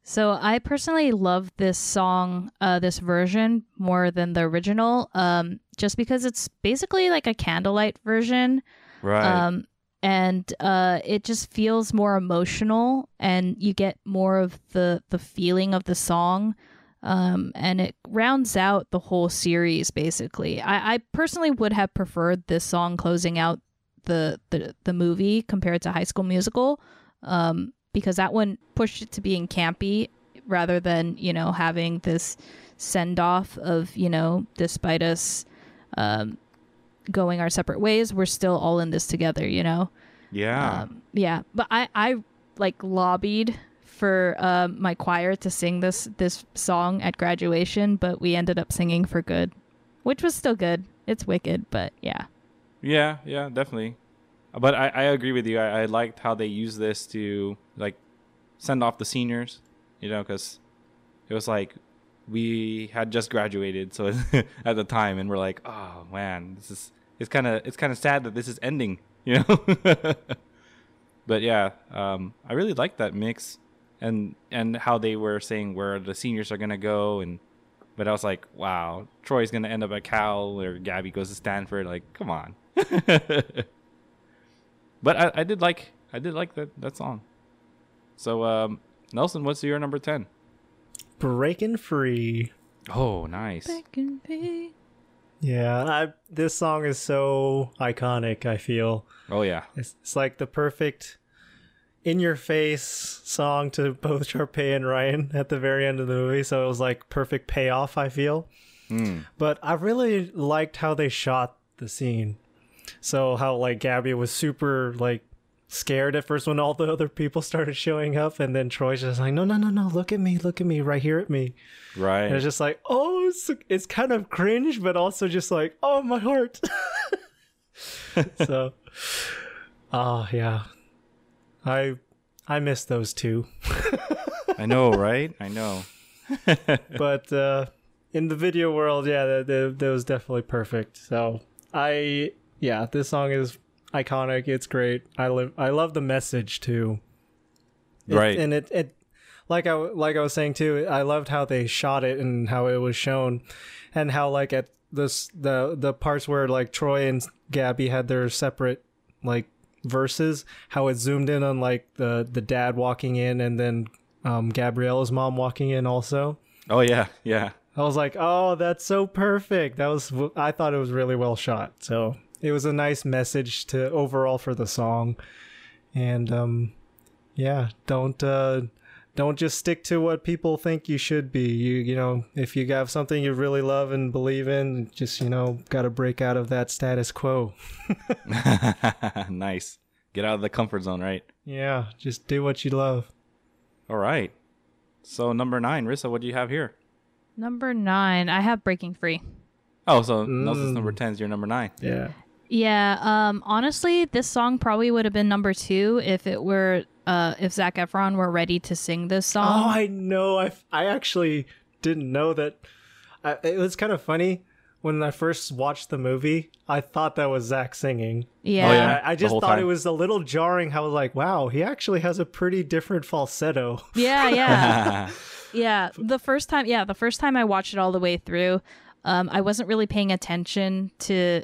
So I personally love this song, uh, this version more than the original, um, just because it's basically like a candlelight version. Right. um, and uh, it just feels more emotional, and you get more of the the feeling of the song, um, and it rounds out the whole series. Basically, I, I personally would have preferred this song closing out the the the movie compared to High School Musical, um, because that one pushed it to being campy rather than you know having this send off of you know despite us um, going our separate ways, we're still all in this together, you know? yeah. Um, yeah. But I, I like lobbied for um, my choir to sing this this song at graduation, but we ended up singing for good, which was still good. It's wicked, but yeah. Yeah, yeah, definitely. But I, I agree with you. I, I liked how they used this to like send off the seniors, you know, because it was like we had just graduated, so *laughs* at the time, and we're like, oh man, this is it's kind of it's kind of sad that this is ending, you know. *laughs* but yeah, um, I really liked that mix, and and how they were saying where the seniors are gonna go, and but I was like, wow, Troy's gonna end up at Cal or Gabby goes to Stanford. Like, come on. *laughs* but I, I did like I did like that that song. So um, Nelson, what's your number ten? Breaking free. Oh, nice. Yeah, I, this song is so iconic. I feel Oh yeah, it's, it's like the perfect in your face song to both *laughs* Sharpay and Ryan at the very end of the movie. So it was like perfect payoff. I feel. Mm. But I really liked how they shot the scene. So how like Gabby was super like scared at first when all the other people *laughs* started showing up, and then Troy's just like, no, no, no, no, look at me, look at me, right here at me. right. And it's just like, oh, it's, it's kind of cringe, but also just like, oh, my heart. *laughs* so, oh yeah, I I miss those two. I know, right? I know. *laughs* but uh, in the video world, yeah, that, was definitely perfect. So I, yeah, this song is iconic. It's great. I live. I love the message too. It- Right. and it it like I like I was saying too. I loved how they shot it and how it was shown, and how like at this the the parts where like Troy and Gabby had their separate like verses, how it zoomed in on like the the dad walking in and then um, Gabriella's mom walking in also. Oh yeah, yeah. I was like, oh, that's so perfect. That was I thought it was really well shot. So it was a nice message to overall for the song, and um, yeah, don't uh, don't just stick to what people think you should be. You you know, if you have something you really love and believe in, just you know, got to break out of that status quo. *laughs* nice. Get out of the comfort zone, right? Yeah, just do what you love. All right. So number nine, Rissa, what do you have here? Number nine, I have Breaking Free. Oh, so Nelson's number ten is your number nine. Yeah. Yeah, um, honestly, this song probably would have been number two if it were uh, if Zac Efron were ready to sing this song. Oh. I know. I, I actually didn't know that. I, it was kind of funny when I first watched the movie. I thought that was Zach singing. yeah. Oh, yeah. I, I just whole thought it was a little jarring. How I was like, wow, he actually has a pretty different falsetto. Yeah, *laughs* yeah. *laughs* yeah. The first time, yeah, the first time I watched it all the way through, um, I wasn't really paying attention to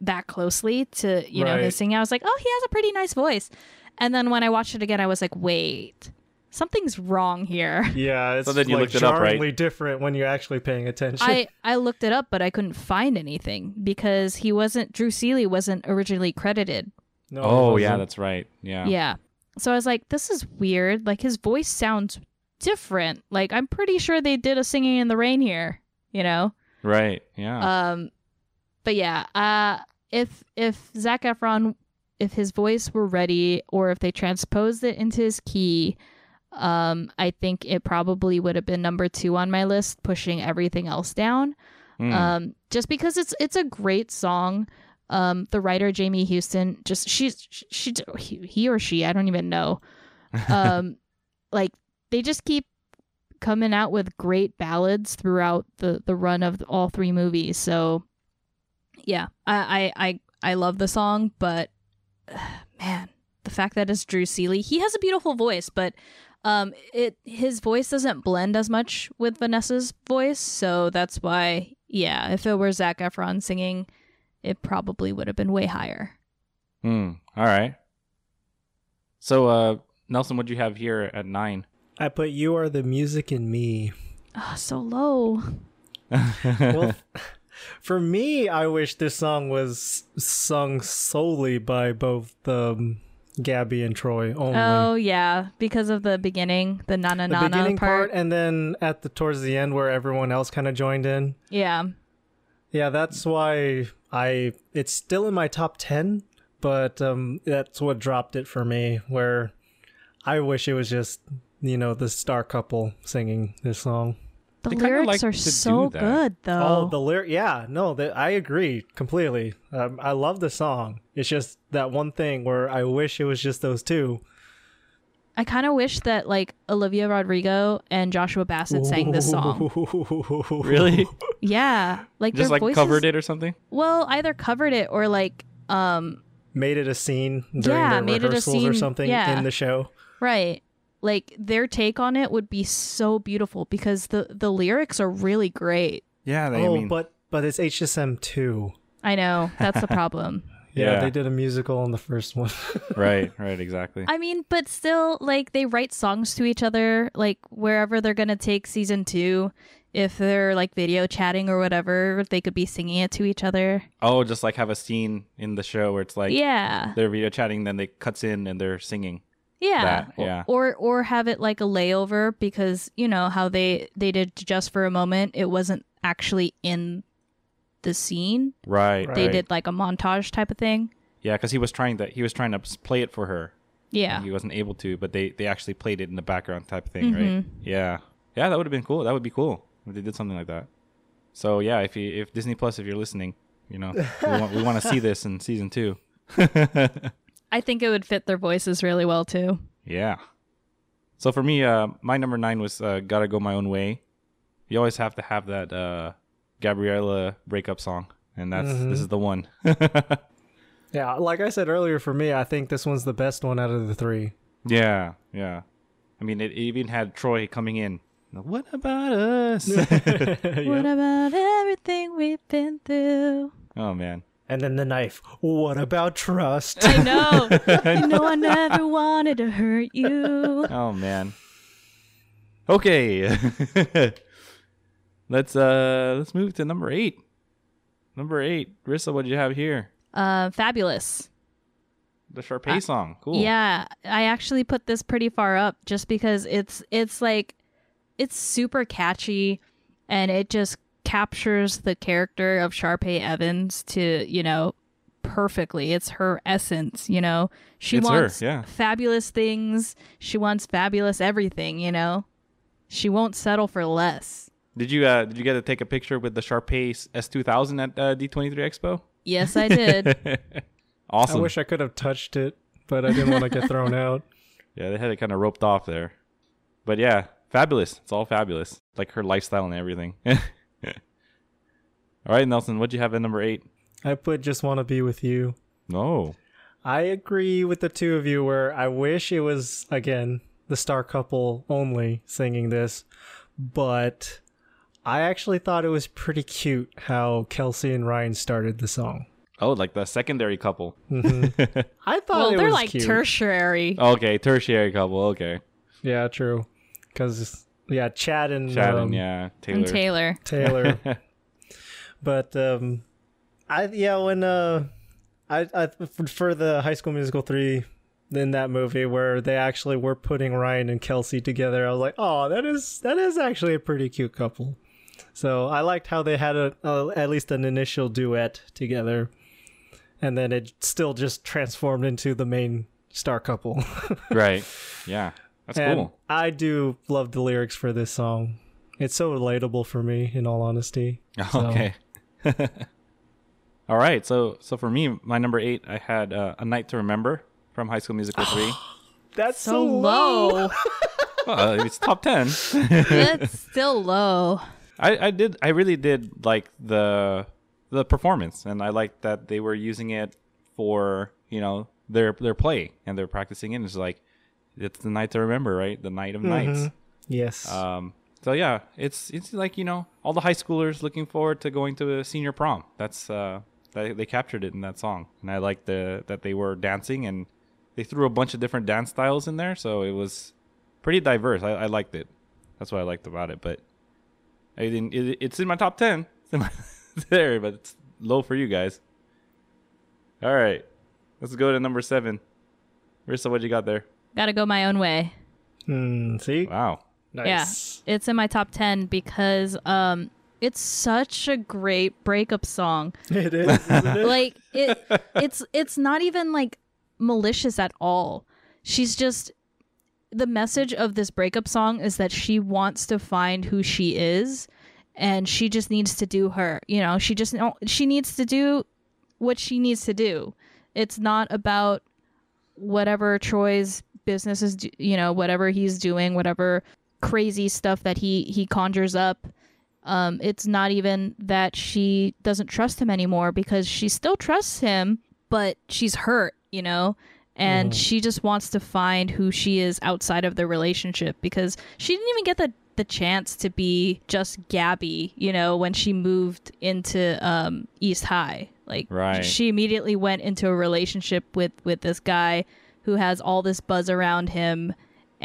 that closely to, you know, his singing. I was like, oh, he has a pretty nice voice. And then when I watched it again, I was like, wait, something's wrong here. *laughs* Yeah, it's So then you like looked it up, right? jarringly different when you're actually paying attention. I, I looked it up, but I couldn't find anything because he wasn't, Drew Seeley wasn't originally credited. no, oh yeah, that's right. Yeah. Yeah. So I was like, this is weird. Like his voice sounds different. Like I'm pretty sure they did a singing in the rain here, you know? Right. Yeah. Um but yeah, uh if if Zac Efron if his voice were ready or if they transposed it into his key, um, I think it probably would have been number two on my list, pushing everything else down. Mm. Um, just because it's it's a great song. Um, the writer Jamie Houston, just she's she, she he, he or she, I don't even know. *laughs* Um, like they just keep coming out with great ballads throughout the the run of all three movies. So yeah, I I I, I love the song, but *sighs* man, the fact that it's Drew Seeley, he has a beautiful voice, but um, it his voice doesn't blend as much with Vanessa's voice, so that's why yeah, if it were Zac Efron singing, it probably would have been way higher. Hmm. All right. So, uh, Nelson, what do you have here at nine? I put "You Are the Music in Me." Oh, so low. *laughs* Well, for me, I wish this song was sung solely by both um, Gabby and Troy only. Oh yeah, because of the beginning, the na na na na beginning part, part. and then at the towards the end where everyone else kind of joined in. Yeah. Yeah, that's why I it's still in my top 10, but um that's what dropped it for me where I wish it was just, you know, the star couple singing this song. The They lyrics like are so good though. Oh, the lyric yeah, no, that I agree completely. Um, I love the song. It's just that one thing where I wish it was just those two. I kind of wish that like Olivia Rodrigo and Joshua Bassett sang this song. *laughs* Really? Yeah, like Just their like voices, covered it or something? Well, either covered it or like um Made it a scene during Yeah, their made it a rehearsals or something yeah. in the show. right. Like their take on it would be so beautiful because the the lyrics are really great. Yeah. They, oh, I mean, but but it's HSM 2. I know that's the *laughs* problem. Yeah, Yeah. they did a musical on the first one. *laughs* right. Right. Exactly. I mean, but still, like they write songs to each other, like wherever they're gonna take season two. If they're like video chatting or whatever, they could be singing it to each other. oh, just like have a scene in the show where it's like yeah, they're video chatting, then they cuts in and they're singing. Yeah, that, yeah. Or or have it like a layover because you know how they they did just for a moment. It wasn't actually in the scene. Right. Right. They did like a montage type of thing. Yeah, because he was trying to He was trying to play it for her. Yeah, He wasn't able to, but they they actually played it in the background type of thing, right? Mhm. Yeah. Yeah, that would have been cool. That would be cool if they did something like that. So yeah, if you if Disney Plus, if you're listening, you know, we want, we want to see this in season two. *laughs* I think it would fit their voices really well too. Yeah. So for me, uh, my number nine was uh, "Gotta Go My Own Way." You always have to have that uh, Gabriella breakup song, and that's this is the one. *laughs* Yeah, like I said earlier, for me, I think this one's the best one out of the three. yeah, yeah. I mean, it even had Troy coming in. What about us? *laughs* *laughs* What about everything we've been through? oh man, And then the knife. What about trust? I know. *laughs* you know, I never wanted to hurt you. Oh man. Okay. *laughs* let's uh let's move to number eight. Number eight. Rissa, what do you have here? Uh, fabulous. The Sharpay song. Cool. Yeah, I actually put this pretty far up just because it's it's like it's super catchy and it just captures the character of Sharpay Evans to, you know, perfectly. It's her essence, you know. She It's her, wants yeah. fabulous things. She wants fabulous everything, you know. She won't settle for less. Did you uh did you get to take a picture with the Sharpay S two thousand at uh, D twenty three Expo? Yes, I did. *laughs* awesome. I wish I could have touched it, but I didn't want to get thrown out. *laughs* Yeah, they had it kind of roped off there. But yeah, fabulous. It's all fabulous. Like her lifestyle and everything. *laughs* all right, Nelson, what'd you have at number eight? I put just want to be with you. No. I agree with the two of you where I wish it was again the star couple only singing this, but I actually thought it was pretty cute how Kelsey and Ryan started the song. Oh, like the secondary couple. *laughs* I thought well, it they're was like cute. tertiary. okay, tertiary couple. Okay. yeah, true. Because yeah, Chad and Chad um, and yeah, Taylor. And Taylor. Taylor. *laughs* but um, I yeah when uh, I I for the High School Musical three in that movie where they actually were putting Ryan and Kelsey together, I was like, oh, that is that is actually a pretty cute couple. So I liked how they had a, a at least an initial duet together, and then it still just transformed into the main star couple. *laughs* right. Yeah. That's and cool. I do love the lyrics for this song. It's so relatable for me, in all honesty. So- *laughs* Okay. *laughs* All right. So so for me, my number eight, I had uh, a night to remember from High School Musical three. *gasps* That's So low. *laughs* well, it's top ten. That's still low. I, I did I really did like the the performance and I liked that they were using it for, you know, their their play and they're practicing it. And It's like it's the night to remember, right? The night of nights. Yes. Um so yeah, it's it's like, you know, all the high schoolers looking forward to going to a senior prom. That's uh they, they captured it in that song. And I liked the that they were dancing and they threw a bunch of different dance styles in there, so it was pretty diverse. I, I liked it. That's what I liked about it. But I didn't. It, it's in my top ten. It's in my, *laughs* there, but it's low for you guys. All right, let's go to number seven. Rissa, what you got there? Gotta go my own way. Hmm, see? Wow. Nice. Yeah, it's in my top 10 because um it's such a great breakup song. *laughs* It is, isn't it? like it it's it's not even like malicious at all. She's just the message of this breakup song is that she wants to find who she is and she just needs to do her. You know, she just she needs to do what she needs to do. It's not about whatever Troy's business is, you know, whatever he's doing, whatever crazy stuff that he he conjures up. Um, it's not even that she doesn't trust him anymore because she still trusts him, but she's hurt, you know, and she just wants to find who she is outside of the relationship because she didn't even get the the chance to be just Gabby, you know, when she moved into um, East High. Like, Right. she immediately went into a relationship with with this guy who has all this buzz around him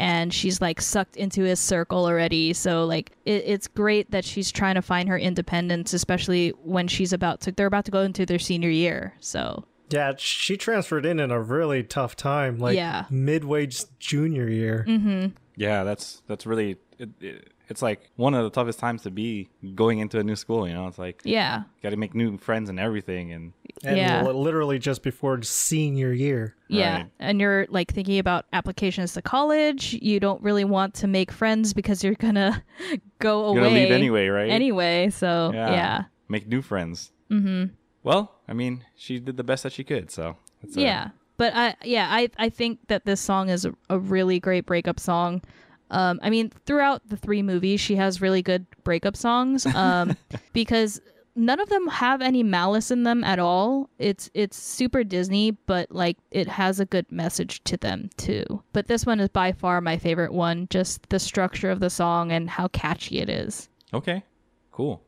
and she's like sucked into his circle already so like it, it's great that she's trying to find her independence especially when she's about to they're about to go into their senior year so yeah, she transferred in in a really tough time, like Yeah. midway junior year. Mm-hmm. Yeah, that's that's really. It, it, it's like one of the toughest times to be going into a new school. You know, it's like yeah got to make new friends and everything, and And Yeah. li- literally just before senior year. yeah Right. and you're like thinking about applications to college you don't really want to make friends because you're gonna *laughs* go away you're gonna leave anyway, right? anyway so yeah, make new friends. Mm-hmm. Well, I mean, she did the best that she could, so it's, uh, yeah but i yeah i i think that this song is a, a really great breakup song um i mean throughout the three movies she has really good breakup songs *laughs* um because none of them have any malice in them at all it's it's super disney but like it has a good message to them too but this one is by far my favorite one just the structure of the song and how catchy it is Okay, cool.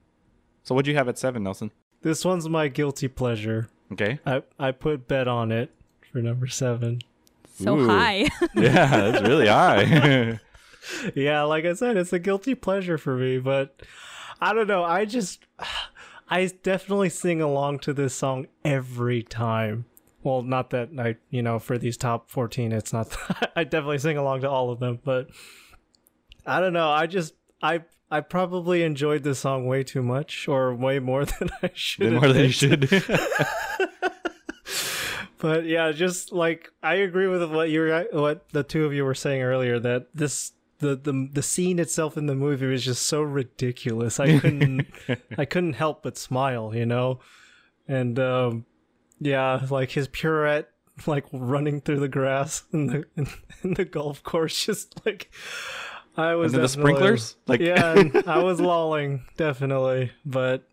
So, what'd you have at seven, Nelson? This one's my guilty pleasure. Okay. I I put bet on it for number seven. So Ooh. high. Yeah, that's really *laughs* high. *laughs* yeah, like I said, it's a guilty pleasure for me, but I don't know. I just, I definitely sing along to this song every time. Well, not that I, you know, for these top 14, it's not, *laughs* I definitely sing along to all of them, but I don't know. I just, I, I probably enjoyed this song way too much or way more *laughs* than I should. More than you should. *laughs* But yeah, just like I agree with what you were, what the two of you were saying earlier that this the the the scene itself in the movie was just so ridiculous. I couldn't *laughs* I couldn't help but smile, you know. And um yeah, like his pirouette like running through the grass in the in, in the golf course just like I was the sprinklers? Like- yeah, *laughs* I was lolling definitely, but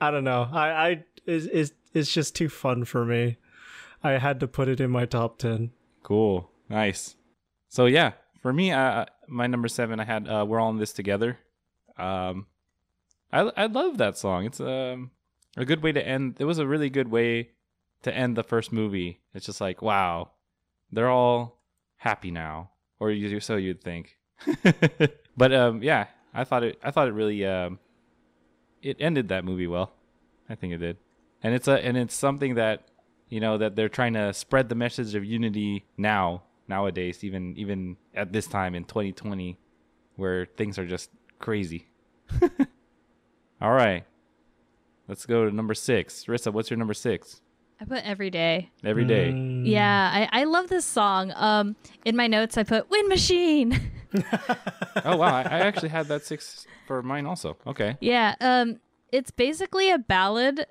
I don't know. I I is is it's just too fun for me. I had to put it in my top 10. Cool. Nice. So yeah, for me, uh, my number seven, I had uh, "We're All in This Together." Um, I I love that song. It's um a good way to end. It was a really good way to end the first movie. It's just like wow, they're all happy now, or you so you'd think. *laughs* but um, yeah, I thought it. I thought it really um, it ended that movie well. I think it did, and it's a and it's something that you know that they're trying to spread the message of unity now nowadays even even at this time in 2020 where things are just crazy *laughs* all right let's go to number six rissa what's your number six I put every day. every day Mm. Yeah, I, I love this song. Um, in my notes, I put "Wind Machine." *laughs* oh wow I, I actually had that six for mine also okay yeah, um, it's basically a ballad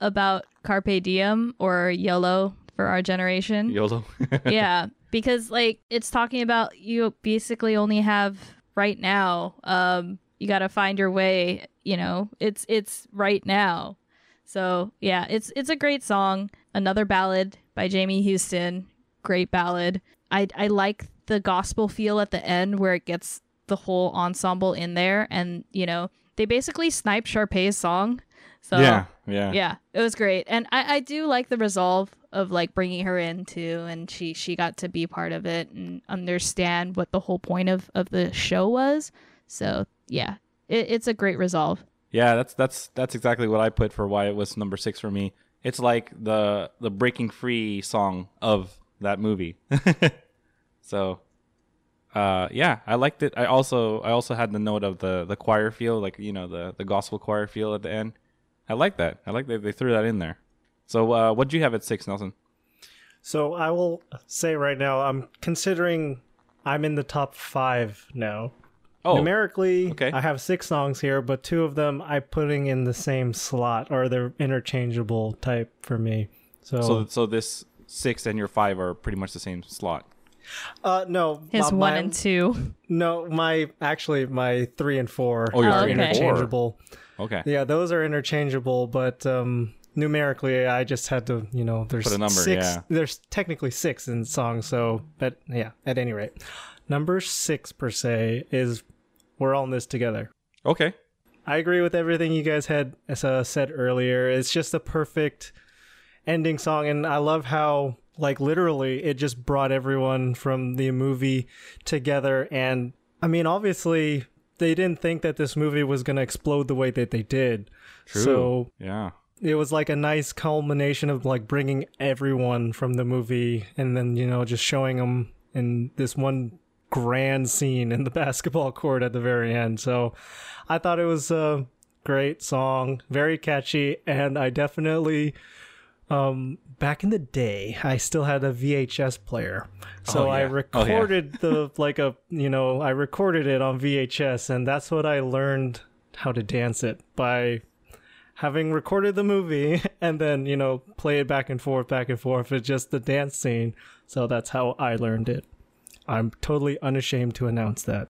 about carpe diem or YOLO for our generation. yolo yeah, *laughs* because like it's talking about you basically only have right now. Um, you got to find your way. You know, it's it's right now. So yeah, it's it's a great song. Another ballad by Jamie Houston. Great ballad. I I like the gospel feel at the end where it gets the whole ensemble in there, and you know they basically snipe Sharpay's song. So yeah yeah yeah it was great and I, I do like the resolve of like bringing her in too and she she got to be part of it and understand what the whole point of of the show was so yeah it, it's a great resolve Yeah, that's that's that's exactly what I put for why it was number six for me. It's like the the breaking free song of that movie. *laughs* so, uh, yeah, I liked it. I also I also had the note of the the choir feel, like you know the the gospel choir feel at the end. I like that. I like that they threw that in there. So, uh, what do you have at six, Nelson? So I will say right now, I'm considering I'm in the top five now. Oh, Numerically, okay. I have six songs here, but two of them I'm putting in the same slot, or they're interchangeable type for me. So, so so this six and your five are pretty much the same slot. uh, no, his my- one my- and two no, my actually my three and four Oh, your Oh, are three and four. Okay. Yeah, those are interchangeable, but um, numerically, I just had to, you know, there's Put a number, six. yeah. There's technically six in songs, so but yeah. At any rate, number six per se is "We're All in This Together." Okay. I agree with everything you guys had uh, said earlier. It's just a perfect ending song, and I love how, like, literally, it just brought everyone from the movie together. And I mean, obviously, they didn't think that this movie was going to explode the way that they did. True. So yeah. it was like a nice culmination of like bringing everyone from the movie and then you know just showing them in this one grand scene in the *laughs* basketball court at the very end so i thought it was a great song very catchy and i definitely um back in the day i still had a vhs player so Oh, i yeah. Oh, yeah. recorded the like a you know i recorded it on vhs and that's what i learned how to dance it by having recorded the movie *laughs* and then you know play it back and forth back and forth it's just the dance scene so that's how i learned it i'm totally unashamed to announce that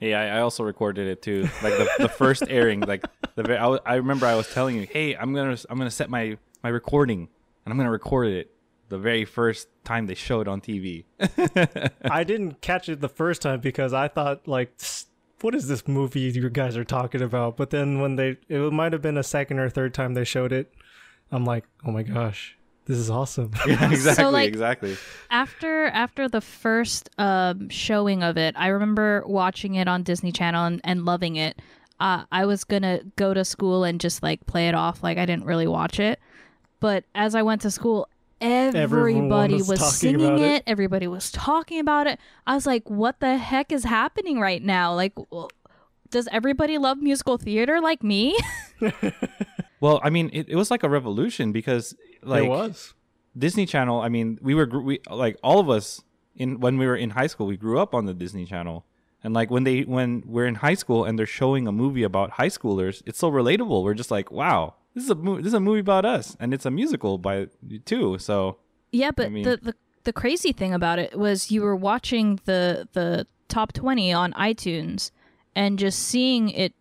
Yeah, I, I also recorded it too. Like the, the first airing, like the I, I remember I was telling you, hey, I'm gonna I'm gonna set my my recording and I'm gonna record it the very first time they show it on TV. *laughs* *laughs* i didn't catch it the first time because i thought like what is this movie you guys are talking about but then when they it might have been a second or third time they showed it i'm like oh my gosh this is awesome. *laughs* Yeah, exactly, like- exactly. after after the first um, showing of it, I remember watching it on Disney Channel and, and loving it. Uh, I was gonna go to school and just like play it off like I didn't really watch it. But as I went to school, everybody was was, singing it. it. Everybody was talking about it. I was like, "What the heck is happening right now? Like, w- does everybody love musical theater like me?" *laughs* Well, I mean, it, it was like a revolution because like it was. Disney Channel. I mean, we were we like all of us in when we were in high school. We grew up on the Disney Channel, and like when they when we're in high school and they're showing a movie about high schoolers, it's so relatable. We're just like, wow, this is a mo- this is a movie about us, and it's a musical by too. So Yeah, but mean- the, the the crazy thing about it was you were watching the the top twenty on iTunes and just seeing it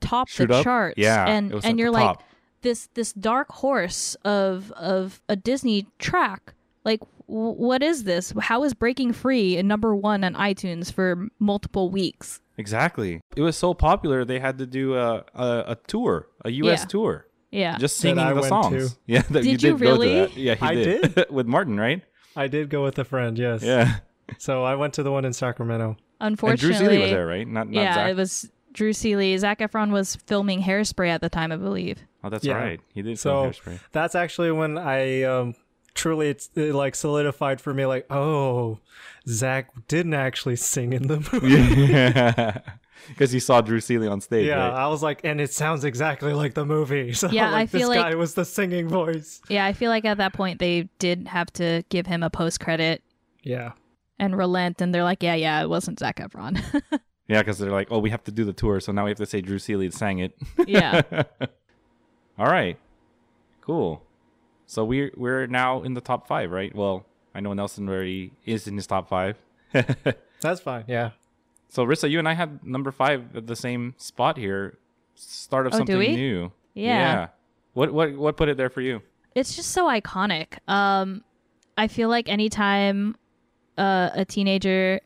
top the up? charts. Yeah, and it was at and you're like this this dark horse of of a Disney track. Like, w- what is this? How is Breaking Free in number one on iTunes for multiple weeks? exactly, it was so popular they had to do a a, a tour, a U.S. Yeah. tour, Yeah, just singing I the went songs. to. *laughs* Yeah, that you Did you did go to really? that. Yeah, he I did, *laughs* with Martin, right? I did go with a friend, yes. Yeah, So I went to the one in Sacramento. and Drew unfortunately, Seeley was there, right? Not, not yeah, Zac. it was Drew Seeley. Zac Efron was filming Hairspray at the time, I believe. Oh, that's Yeah. right. He did So- film Hairspray. That's actually when I um truly it's it like solidified for me like, oh, Zac didn't actually sing in the *laughs* movie. *laughs* Yeah, because he saw Drew Seeley on stage. Yeah, right? I was like, and it sounds exactly like the movie. *laughs* So Yeah, like, I feel this like- guy was the singing voice. Yeah, I feel like at that point they did have to give him a post credit Yeah. and relent, and they're like, yeah, yeah, it wasn't Zac Efron. *laughs* Yeah, because they're like, oh, we have to do the tour, so now we have to say Drew Seeley sang it. yeah, All right, cool. So we're we're now in the top five, right? Well, I know Nelson already is in his top five. That's fine. Yeah. So Rissa, you and I had number five at the same spot here. Start of Oh, something new. Yeah. What what what put it there for you? it's just so iconic. Um, I feel like anytime uh, a teenager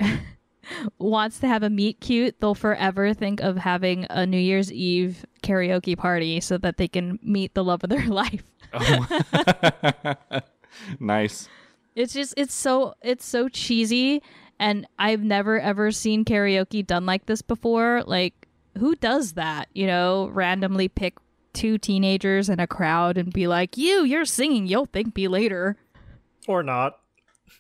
*laughs* wants to have a meet cute, they'll forever think of having a New Year's Eve karaoke party so that they can meet the love of their *laughs* life. Oh. *laughs* nice. It's just it's so it's so cheesy and I've never ever seen karaoke done like this before. Like who does that? You know, randomly pick two teenagers in a crowd and be like, "You, you're singing. You'll thank me later." Or not.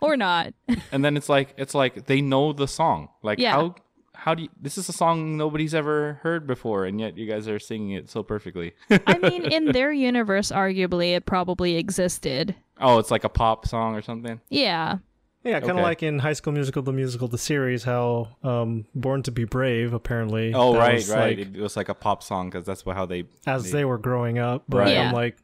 Or not. *laughs* and then it's like it's like they know the song. Like Yeah. how how do you this is a song nobody's ever heard before and yet you guys are singing it so perfectly. I mean, in *laughs* their universe arguably it probably existed. oh, it's like a pop song or something. Yeah. Yeah, kind of Okay. like in High School Musical, the musical, the series, how um, Born to Be Brave, apparently. Oh, that right, was, right. like, it was like a pop song cuz that's what how they as they were growing up. But Right. Yeah. I'm like,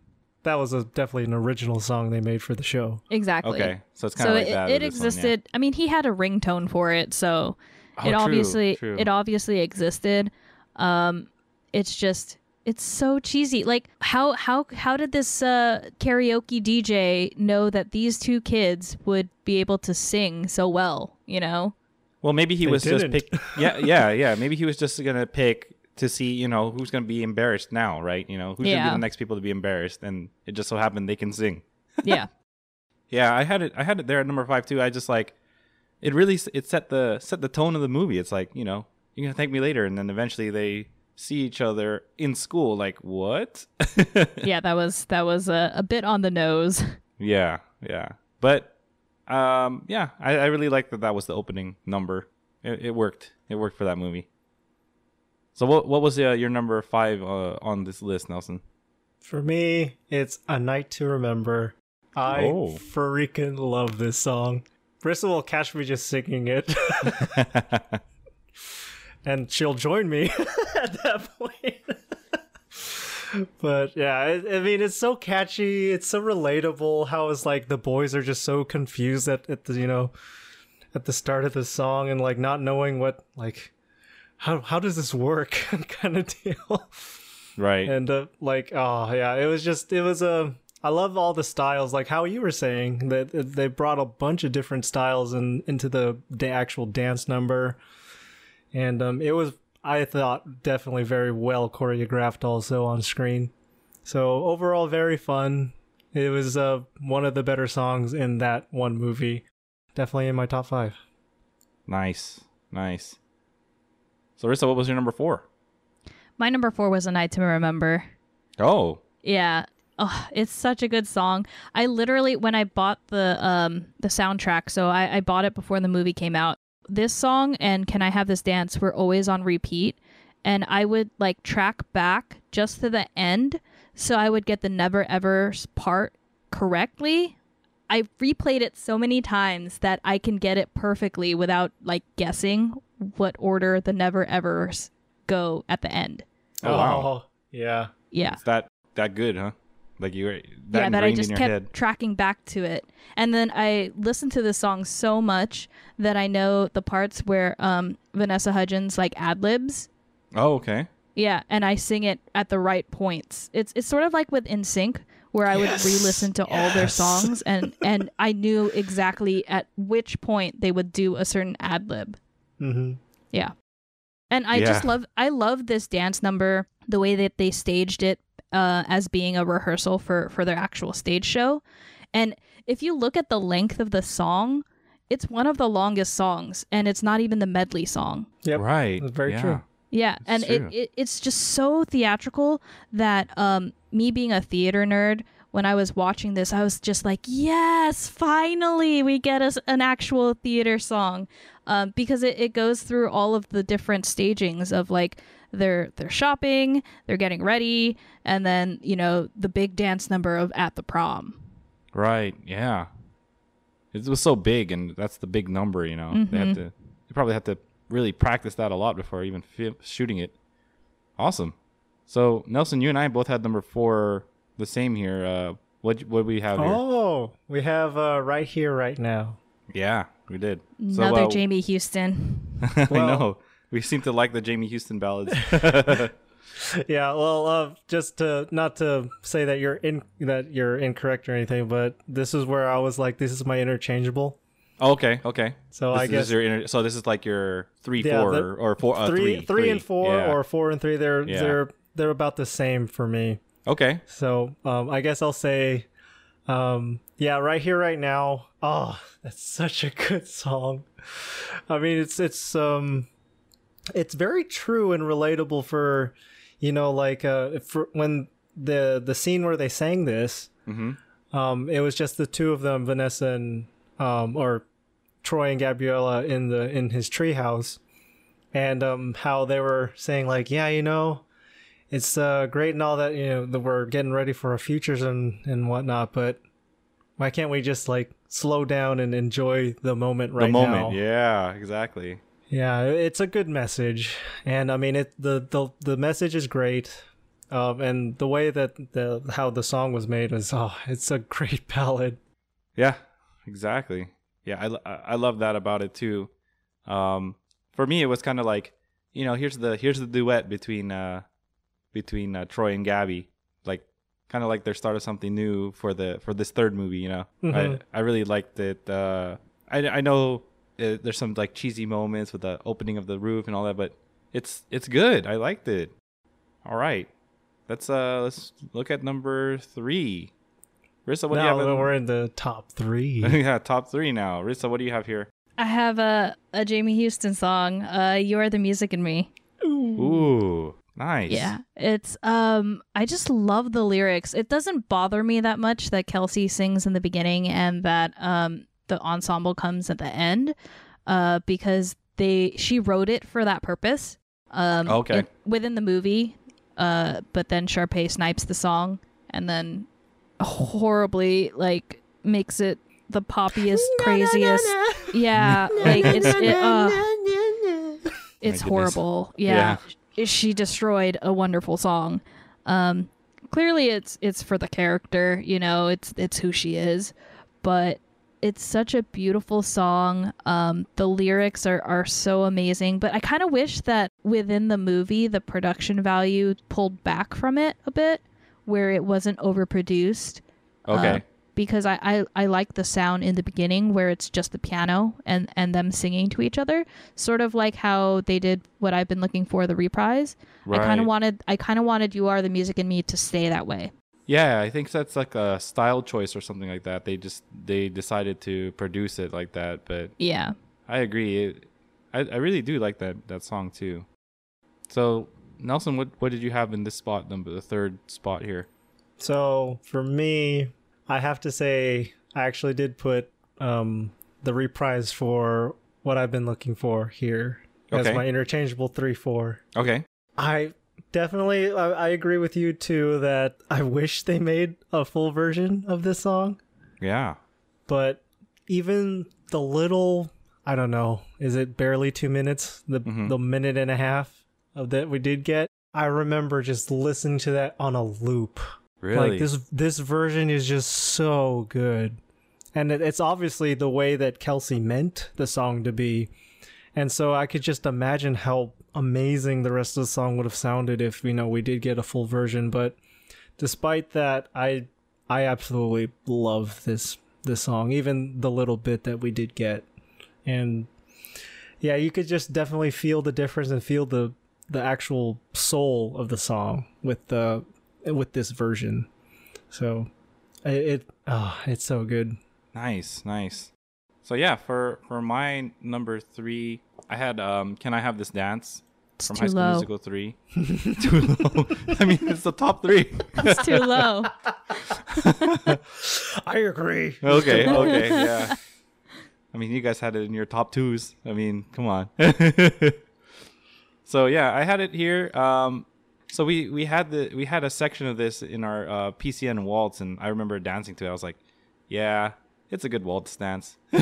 that was a, definitely an original song they made for the show. Exactly. Okay. So it's kind So of like it, that. it with this one, yeah. existed. I mean, he had a ringtone for it, so Oh, it true, obviously true. it obviously existed. Um, it's just it's so cheesy. Like how how how did this uh, karaoke DJ know that these two kids would be able to sing so well? You know? Well, maybe he They was just didn't. pick. *laughs* Yeah, yeah, yeah. Maybe he was just gonna pick to see, you know, who's gonna be embarrassed now, right? You know, who's gonna be the next people to be embarrassed, and it just so happened they can sing. *laughs* Yeah. Yeah, I had it. I had it there at number five too. I just like it. Really, it set the set the tone of the movie. It's like you know, you're gonna thank me later, and then eventually they see each other in school. Like what? *laughs* yeah. That was that was a, a bit on the nose. yeah, yeah. But um, yeah, I, I really like that. That was the opening number. It, it worked. It worked for that movie. So what what was uh, your number five uh, on this list, Nelson? For me, it's A Night to Remember. I Oh. freaking love this song. Bristol will catch me just singing it, *laughs* *laughs* and she'll join me *laughs* at that point. *laughs* but yeah, I, I mean, it's so catchy. It's so relatable. How it's like the boys are just so confused at, at the you know at the start of the song and like not knowing what like how how does this work *laughs* kind of deal right. and uh, like oh yeah it was just it was a i love all the styles like how you were saying that they brought a bunch of different styles in, into the, the actual dance number and um, it was i thought definitely very well choreographed also on screen so overall very fun It was uh, one of the better songs in that one movie. Definitely in my top five. Nice, nice. So, Rissa, what was your number four? My number four was A Night to Remember. Oh, Yeah. Oh, it's such a good song. I literally when I bought the um the soundtrack, so I, I bought it before the movie came out. This song and Can I Have This Dance were always on repeat. And I would like track back just to the end so I would get the never ever part correctly. I replayed it so many times that I can get it perfectly without like guessing what order the never evers go at the end. Oh, wow. Oh, yeah. Yeah. it's that that good, huh? Like you were that yeah, that I just kept head. tracking back to it. And then I listened to the song so much that I know the parts where um, Vanessa Hudgens like ad libs. Oh, okay. Yeah, and I sing it at the right points. It's it's sort of like with NSYNC, where I would re-listen to all their songs and and I knew exactly at which point they would do a certain ad lib. Mm-hmm. Yeah. And I Yeah. just love I love this dance number, the way that they staged it uh, as being a rehearsal for for their actual stage show. And if you look at the length of the song, it's one of the longest songs and it's not even the medley song. Yep. Right. That's very yeah. true. Yeah, That's and it, it it's just so theatrical that um me being a theater nerd when I was watching this I was just like, "Yes, finally we get us an actual theater song." Um because it, it goes through all of the different stagings of like they're they're shopping, they're getting ready, and then, you know, the big dance number of at the prom. Right. Yeah. It was so big, and that's the big number. You know, they Mm-hmm. had to. They probably have to really practice that a lot before even fi- shooting it. Awesome. So Nelson, you and I both had number four the same here. Uh, what what we have here? Oh, we have uh, right here, right now. Yeah, we did. Another so, uh, Jamie Houston. *laughs* I know. We seem to like the Jamie Houston ballads. *laughs* *laughs* Yeah, well, uh, just to not to say that you're in that you're incorrect or anything, but this is where I was like, this is my interchangeable. Oh, okay, okay. So This I is guess your inter- so this is like your three, Yeah, four, the- or four, uh, three, three, three and four, Yeah. or four and three, they're Yeah. they're they're about the same for me. okay. So um, I guess I'll say, um, yeah, right here, right now. Oh, that's such a good *laughs* song. I mean, it's it's um, it's very true and relatable for, you know, like uh, for when the the scene where they sang this, Mm-hmm. um, it was just the two of them, Vanessa and um, or Troy and Gabriella in the in his treehouse, and um, how they were saying like, yeah, you know, it's uh, great and all that, you know, that we're getting ready for our futures and and whatnot, but why can't we just like slow down and enjoy the moment right the moment. now? Yeah, exactly. Yeah, it's a good message, and I mean it. the the The message is great, um, and the way that the how the song was made was oh, it's a great *laughs* ballad. Yeah, exactly. Yeah, I, I love that about it too. Um, for me, it was kind of like, you know, here's the here's the duet between uh between uh, Troy and Gabby, like kind of like their start of something new for the for this third movie. You know, Mhm. I I really liked it. Uh, I I know uh, there's some like cheesy moments with the opening of the roof and all that, but it's it's good. I liked it. All right, let's uh let's look at number three. Rissa, what do you have? that in- we're in the top three. *laughs* yeah, top three now. Rissa, what do you have here? I have a a Jamie Houston song, uh You Are the Music in Me. Ooh, nice. Yeah, it's um I just love the lyrics. It doesn't bother me that much that Kelsi sings in the beginning and that um the ensemble comes at the end uh because they she wrote it for that purpose. Um Okay. it- within the movie uh but then Sharpay snipes the song and then horribly like makes it the poppiest craziest yeah like it's it, uh, it's goodness. horrible. Yeah. She destroyed a wonderful song. Um clearly it's it's for the character, you know, it's it's who she is, but it's such a beautiful song. Um the lyrics are are so amazing, but I kind of wish that within the movie the production value pulled back from it a bit where it wasn't overproduced Okay. uh, because I, I I like the sound in the beginning where it's just the piano and and them singing to each other, sort of like how they did what I've been looking for the reprise. Right. I kind of wanted I kind of wanted "You Are the Music in Me" to stay that way. Yeah, I think that's like a style choice or something like that. They just they decided to produce it like that, but Yeah. I agree. It, I I really do like that that song too. So Nelson, what what did you have in this spot number the third spot here? So for me, I have to say I actually did put um, the reprise for what I've been looking for here as my interchangeable three four. Okay. I definitely I, I agree with you too that I wish they made a full version of this song, Yeah. but even the little I don't know, is it barely two minutes? The Mhm. the minute and a half of that we did get. I remember just listening to that on a loop. Really? Like this this version is just so good. And it, it's obviously the way that Kelsi meant the song to be. And so I could just imagine how amazing the rest of the song would have sounded if, you know, we did get a full version, but despite that, I I absolutely love this this song, even the little bit that we did get. And yeah, you could just definitely feel the difference and feel the the actual soul of the song with the with this version. So it, it oh, it's so good. Nice, nice. So yeah, for for my number three, I had um, "Can I Have This Dance" It's from High School low. Musical three. *laughs* too low. I mean, it's the top three. It's too low. *laughs* I agree. okay, okay, *laughs* yeah. I mean, you guys had it in your top twos. I mean, come on. so yeah, I had it here. Um, so we we had the we had a section of this in our uh, PCN waltz, and I remember dancing to it. I was like, yeah, it's a good waltz dance. *laughs*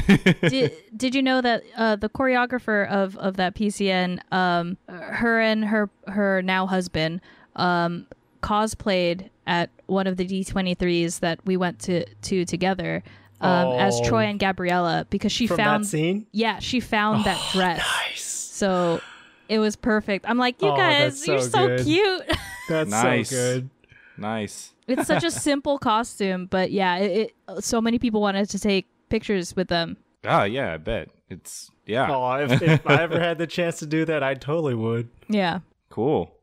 did, did you know that uh, the choreographer of, of that PCN, um, her and her her now husband, um, cosplayed at one of the D23s that we went to to together um, as Oh. Troy and Gabriella because she From found that scene. yeah she found that dress Nice. so it was perfect. I'm like you Oh, guys that's you're so *laughs* so cute. That's Nice. so good. Nice. it's such a *laughs* simple costume, but yeah, it, it so many people wanted to take pictures with them. Ah, yeah, I bet it's yeah, Oh, if, if I ever had the chance to do that, I totally would. Yeah. cool.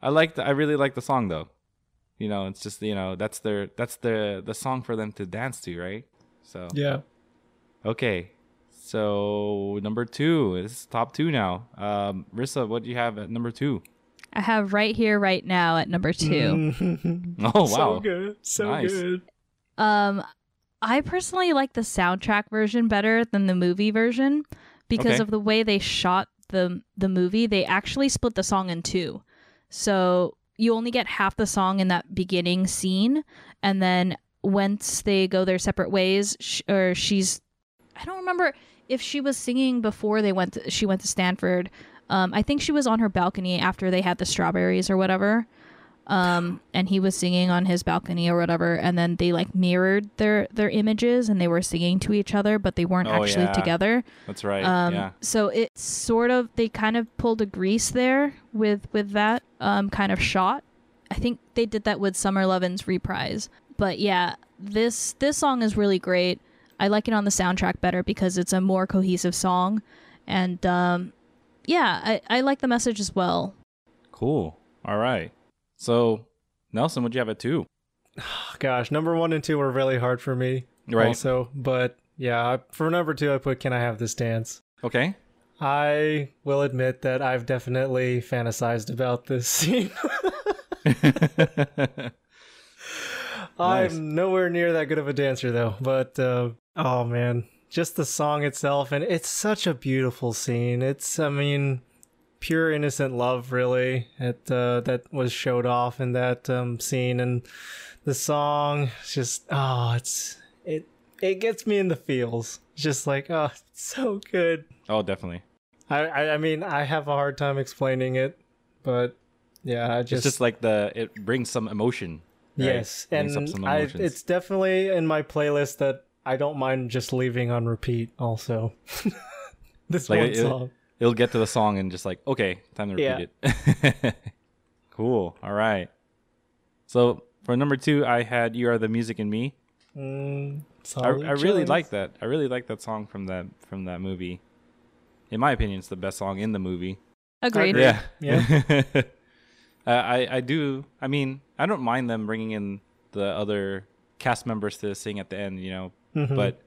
I like the, I really like the song though. You know, it's just you know that's their that's the the song for them to dance to, right? So Yeah. Okay. So number two is top two now. Um, Rissa, what do you have at number two? I have right here, right now at number 2 Oh wow, So good. So Nice. good. Um, I personally like the soundtrack version better than the movie version because Okay. of the way they shot the the movie. They actually split the song in two, so you only get half the song in that beginning scene, and then once they go their separate ways, sh- or she's, I don't remember if she was singing before they went. To, she went to Stanford. Um, I think she was on her balcony after they had the strawberries or whatever um, and he was singing on his balcony or whatever, and then they like mirrored their their images and they were singing to each other, but they weren't Oh, actually yeah. together. that's right. Um, yeah, So it's sort of they kind of pulled a grease there with with that um, kind of shot. I think they did that with Summer Levin's reprise, but yeah, this this song is really great. I like it on the soundtrack better because it's a more cohesive song, and um, yeah, I, I like the message as well. cool. All right. So Nelson, what'd you have at two? *sighs* Gosh, number one and two were really hard for me. Right. Also, but yeah, for number two, I put "Can I Have This Dance." Okay. I will admit that I've definitely fantasized about this *laughs* scene. *laughs* Nice. I'm nowhere near that good of a dancer though, but uh, oh man, just the song itself and it's such a beautiful scene. It's I mean pure innocent love really it, uh, that was showed off in that um, scene and the song just oh it's it it gets me in the feels. It's just like oh it's so good. oh, definitely. I, I I mean I have a hard time explaining it, but yeah, I It's just, just like the it brings some emotion. right? yes, and some I it's definitely in my playlist that I don't mind just leaving on repeat. Also, *laughs* this Like, one it- song. It'll get to the song and just like, okay, time to repeat it. *laughs* cool. All right. So for number two, I had "You Are the Music in Me." Mm, I, I really like that. I really like that song from that from that movie. In my opinion, it's the best song in the movie. Agreed. agree. Yeah. Yeah. *laughs* Uh, I I do. I mean, I don't mind them bringing in the other cast members to sing at the end, you know. Mm-hmm. But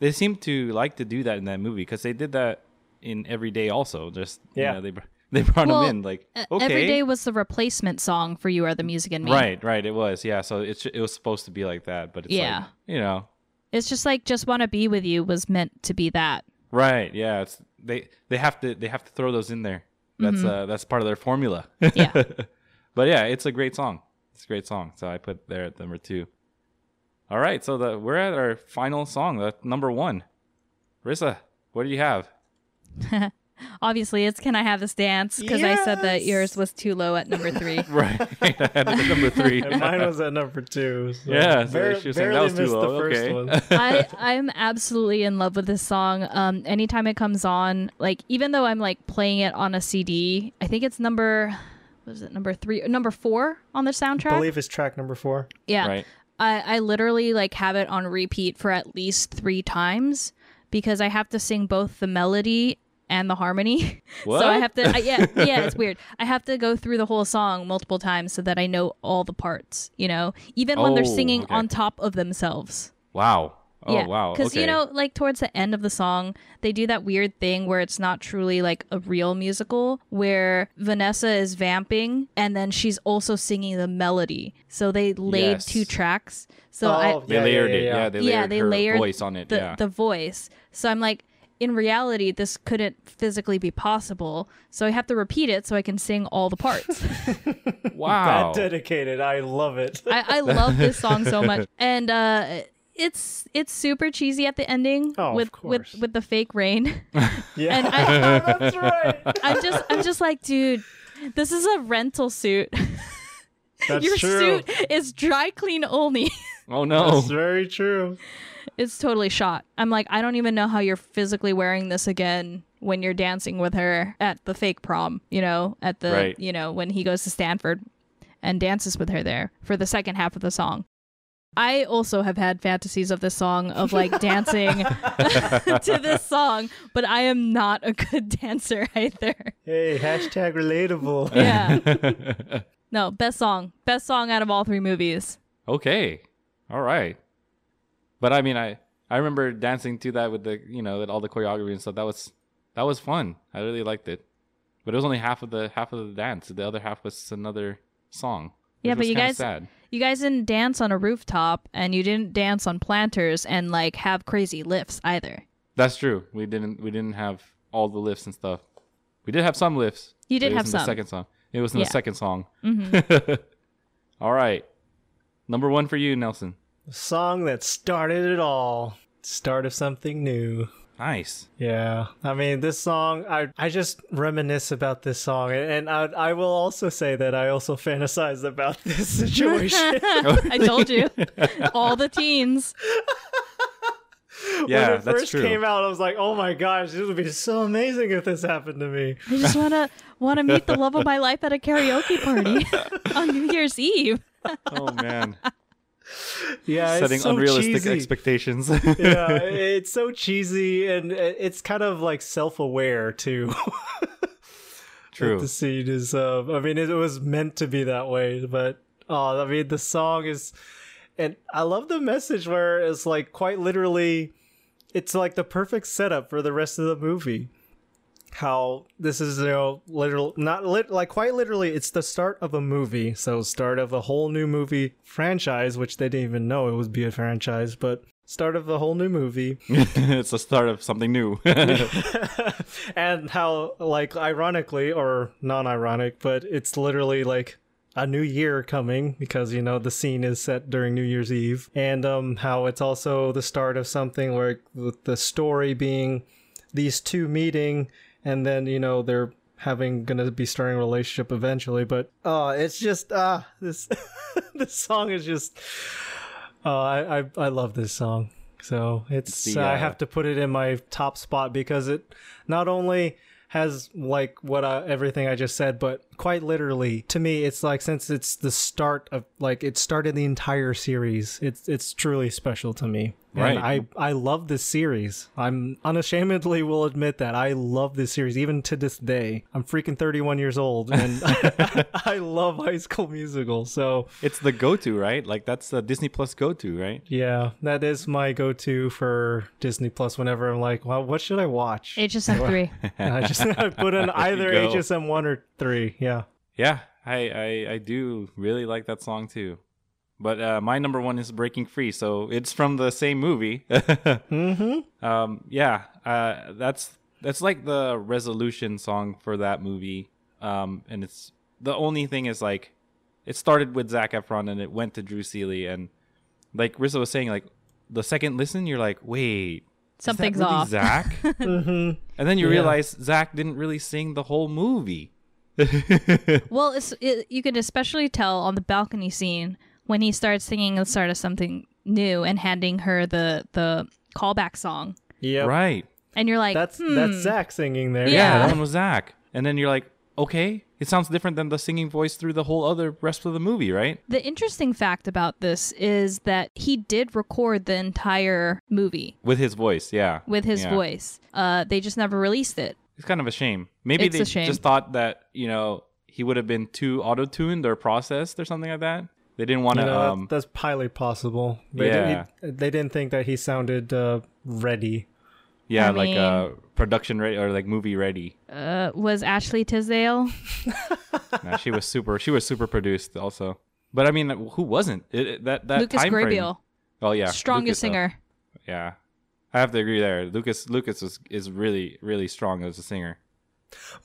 they seem to like to do that in that movie because they did that in Every Day also. Just Yeah. you know, they *laughs* they brought Well, them in like okay, Every day was the replacement song for "You Are the Music in Me." right, right. It was yeah. So it's it was supposed to be like that, but it's Yeah. like you know, It's just like "Just Want to Be with You" was meant to be that. right? Yeah, it's they they have to they have to throw those in there. That's uh that's part of their formula. Mm-hmm. Yeah. *laughs* but yeah, it's a great song. It's a great song. So I put there at number two. All right, so the we're at our final song, the number one. Rissa, what do you have? *laughs* Obviously, it's "Can I Have This Dance" because I said that Yes! yours was too low at number three. *laughs* Right, I had it at number three. *laughs* And mine was at number two. So Yeah, so bar- she was saying that barely was too missed low. the first Okay. one. I I'm absolutely in love with this song. Um, anytime it comes on, like even though I'm like playing it on a CD, I think it's number, what is it number three, number four on the soundtrack? I believe it's track number four. yeah, Right. I I literally like have it on repeat for at least three times because I have to sing both the melody and the harmony. *laughs* so I have to, I, yeah, yeah, it's *laughs* weird. I have to go through the whole song multiple times so that I know all the parts. You know, even when they're Oh, singing okay. on top of themselves. Wow. Oh yeah. wow. Because okay. you know, like towards the end of the song, they do that weird thing where it's not truly like a real musical, where Vanessa is vamping and then she's also singing the melody. So they laid Yes. two tracks. So Oh, I they Yeah, layered yeah, it. yeah. Yeah, they layered yeah, they her layered voice on it. the yeah. the voice. So I'm like, in reality, this couldn't physically be possible. So I have to repeat it so I can sing all the parts. *laughs* wow. That dedicated. I love it. I, I love this song so much, *laughs* and uh, it's it's super cheesy at the ending Oh, of with with with the fake rain. *laughs* *laughs* yeah, And I- *laughs* that's right. I'm just I'm just like, dude, this is a rental suit. That's Your true. suit is dry clean only. oh no. That's very true. it's totally shot. I'm like, I don't even know how you're physically wearing this again when you're dancing with her at the fake prom, you know, at the Right. you know, when he goes to Stanford and dances with her there for the second half of the song. I also have had fantasies of this song of like *laughs* dancing *laughs* to this song, but I am not a good *laughs* dancer either. Hey, hashtag relatable. Yeah. No, best song. Best song out of all three movies. okay. All right. But I mean, I I remember dancing to that with the you know with all the choreography and stuff. That was that was fun. I really liked it. But it was only half of the half of the dance. The other half was another song. Yeah, but was you guys- sad. You guys didn't dance on a rooftop and you didn't dance on planters and like have crazy lifts either. That's true. We didn't we didn't have all the lifts and stuff. We did have some lifts. You did have in some. The second song. It was in Yeah. the second song. hmm *laughs* all right. Number one for you, Nelson. The song that started it all. Start of something new. Nice. Yeah, I mean this song. I I just reminisce about this song, and, and I I will also say that I also fantasize about *laughs* this situation. *laughs* I told you. All the teens. Yeah, when it that's first true. came out, I was like, "Oh my gosh, this would be so amazing if this happened to me." I just wanna wanna meet the love of my life at a karaoke party *laughs* on New Year's Eve. Oh man. Yeah, Setting it's so unrealistic cheesy. expectations. *laughs* yeah, *laughs* it's so cheesy, and it's kind of like self-aware too. *laughs* True. the scene is. Uh, I mean, it was meant to be that way, but uh, I mean, the song is, and I love the message where it's like quite literally, it's like the perfect setup for the rest of the movie. How this is, you know, literal, not lit, like quite literally, it's the start of a movie. So, start of a whole new movie franchise, which they didn't even know it would be a franchise, but start of a whole new movie. *laughs* it's the start of something new. *laughs* *laughs* and how like ironically or non-ironic but it's literally like a new year coming because you know the scene is set during new year's eve and um how it's also the start of something where with the story being these two meeting and then you know they're having gonna be starting a relationship eventually but uh it's just ah this *laughs* this song is just uh I, I i love this song. So it's The, i uh, have to put it in my top spot because it not only has like what I, everything i just said but quite literally to me it's like since it's the start of like it started the entire series it's it's truly special to me Right. and i i love this series i'm unashamedly will admit that i love this series even to this day i'm freaking 31 years old and *laughs* i love high school musical so It's the go-to, right? Like that's the Disney Plus go-to, right? yeah that is my go-to for disney plus whenever i'm like well what should i watch HSM three. *laughs* I just I put in *laughs* either hsm 1 or 3 yeah Yeah, I, I I do really like that song too. But uh, my number one is Breaking Free, so it's from the same movie. *laughs* mm-hmm um, yeah, uh, that's that's like the resolution song for that movie. Um, and it's the only thing is like it started with Zac Efron and it went to Drew Seeley, and like Rissa was saying, like the second listen, you're like, wait, is that Something's really off. Zac, *laughs* mm-hmm and then you Yeah. realize Zac didn't really sing the whole movie. *laughs* Well, it's, it, you can especially tell on the balcony scene when he starts singing the start of something new and handing her the the callback song, yeah Right. and you're like, That's hmm. that's Zac singing there. Yeah, Yeah. that one was Zac. And then you're like, okay, it sounds different than the singing voice through the whole other rest of the movie, right? The interesting fact about this is that he did record the entire movie With his voice, yeah. with his Yeah. voice. Uh, they just never released it. It's kind of a shame. Maybe It's they shame. just thought that, you know, he would have been too auto tuned or processed or something like that. They didn't want to, know, um, that's highly possible. They, Yeah. he- they didn't think that he sounded uh, ready. yeah, I like mean- uh, production ready or like movie ready. Uh, was Ashley Tisdale? *laughs* Nah, she was super, she was super produced also. But I mean, who wasn't? It, it- that that Lucas time frame- Grabeel, Oh yeah, strongest Lucas, uh, singer. yeah, I have to agree there. Lucas Lucas is is really really strong as a singer.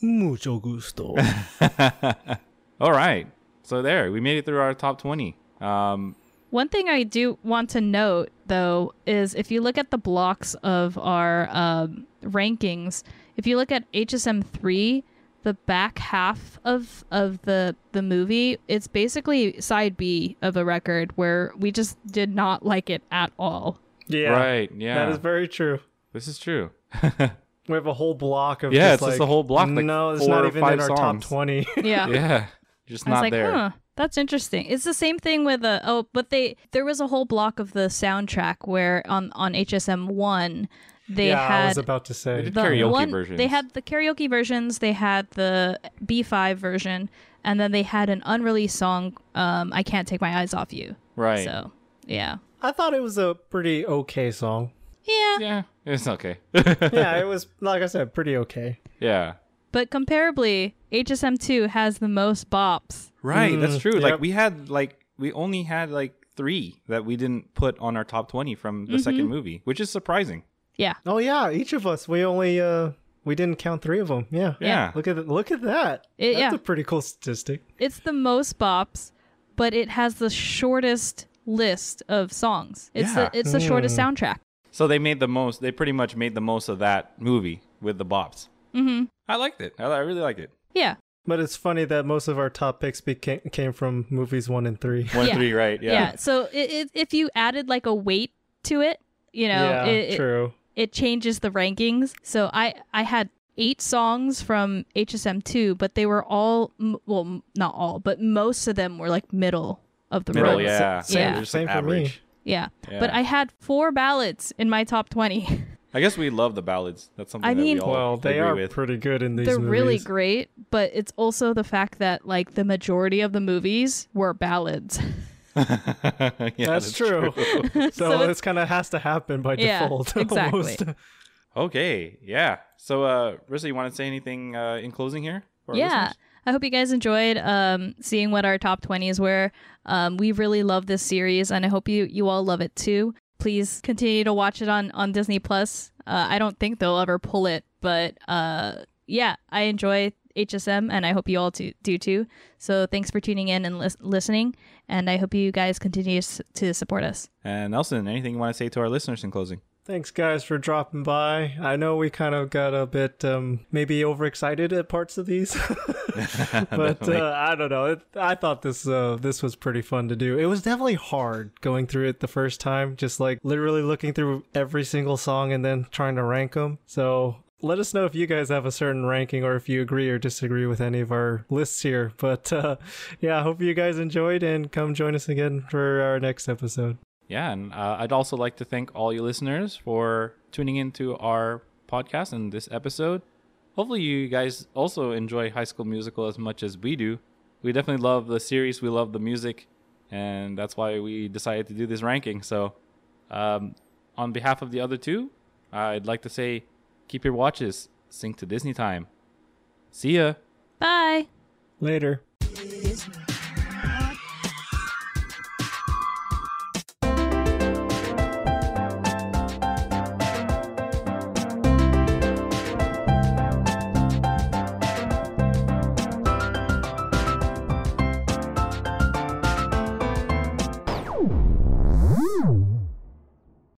Mucho gusto. *laughs* All right. So there, we made it through our top 20. Um, One thing I do want to note, though, is if you look at the blocks of our um, rankings, if you look at HSM three, the back half of of the the movie, it's basically side B of a record where we just did not like it at all. yeah, Right. Yeah. that is very true. this is true. *laughs* We have a whole block of Yeah, just it's just a whole block, like no, it's four not even in our top 20 yeah *laughs* Yeah. Yeah. Just I was not like, there. huh, that's interesting. It's the same thing with uh, oh, but they there was a whole block of the soundtrack where on on HSM one they yeah, had I was about to say. did the karaoke one, versions. They had the karaoke versions. They had the B5 version, and then they had an unreleased song. Um, I can't take my eyes off you. right. So yeah, I thought it was a pretty okay song. yeah. Yeah. It's okay. yeah, it *laughs* was like I said, pretty okay. yeah. But comparably, HSM two has the most bops. Right. that's Mm, true. Like we had like we only had like three that we didn't put on our top 20 from the Mm-hmm. second movie, which is surprising. Yeah, Oh yeah, each of us we only uh we didn't count three of them. Yeah. Yeah. Look at look at that. It- That's yeah. a pretty cool statistic. it's the most bops, but it has the shortest list of songs. It's Yeah. the it's the shortest soundtrack. So they made the most. They pretty much made the most of that movie with the bops. Mm-hmm. I liked it. I, I really liked it. Yeah. But it's funny that most of our top picks became came from movies one and three. One Yeah. three, right? Yeah. Yeah. So i i if you added like a weight to it, you know, yeah, it, it- true. it changes the rankings. So I I had eight songs from HSM2, but they were all well, not all, but most of them were like middle of the Middle, road. yeah. Same- yeah. same- Just same like for me. Yeah. Yeah. But I had four ballads in my top 20. *laughs* I guess we love the ballads. That's something I that mean- we all Well, they agree are with. pretty good in these They're really great, but it's also the fact that like the majority of the movies were ballads. *laughs* *laughs* yeah, That's, true. *laughs* so So this kind of has to happen by Yeah, default. exactly. okay. Yeah. So, uh, Rissa, you want to say anything uh, in closing here? for yeah listeners? i hope you guys enjoyed um, seeing what our top 20s were um, we really love this series and i hope you you all love it too please continue to watch it on on disney plus. Uh, i don't think they'll ever pull it but uh, yeah i enjoy hsm and i hope you all to, do too. So thanks for tuning in and lis- listening and i hope you guys continue to support us. And Nelson, anything you want to say to our listeners in closing? Thanks, guys, for dropping by. I know we kind of got a bit um, maybe overexcited at parts of these, *laughs* *laughs* but uh, I don't know. It, I thought this uh, this was pretty fun to do. It was definitely hard going through it the first time, just like literally looking through every single song and then trying to rank them. So let us know if you guys have a certain ranking or if you agree or disagree with any of our lists here. But uh, yeah, I hope you guys enjoyed and come join us again for our next episode. Yeah, and uh, I'd also like to thank all you listeners for tuning into our podcast and this episode. Hopefully, you guys also enjoy High School Musical as much as we do. We definitely love the series, we love the music, and that's why we decided to do this ranking. So, um, on behalf of the other two, I'd like to say keep your watches, sync to Disney time. See ya. Bye. Later. Disney.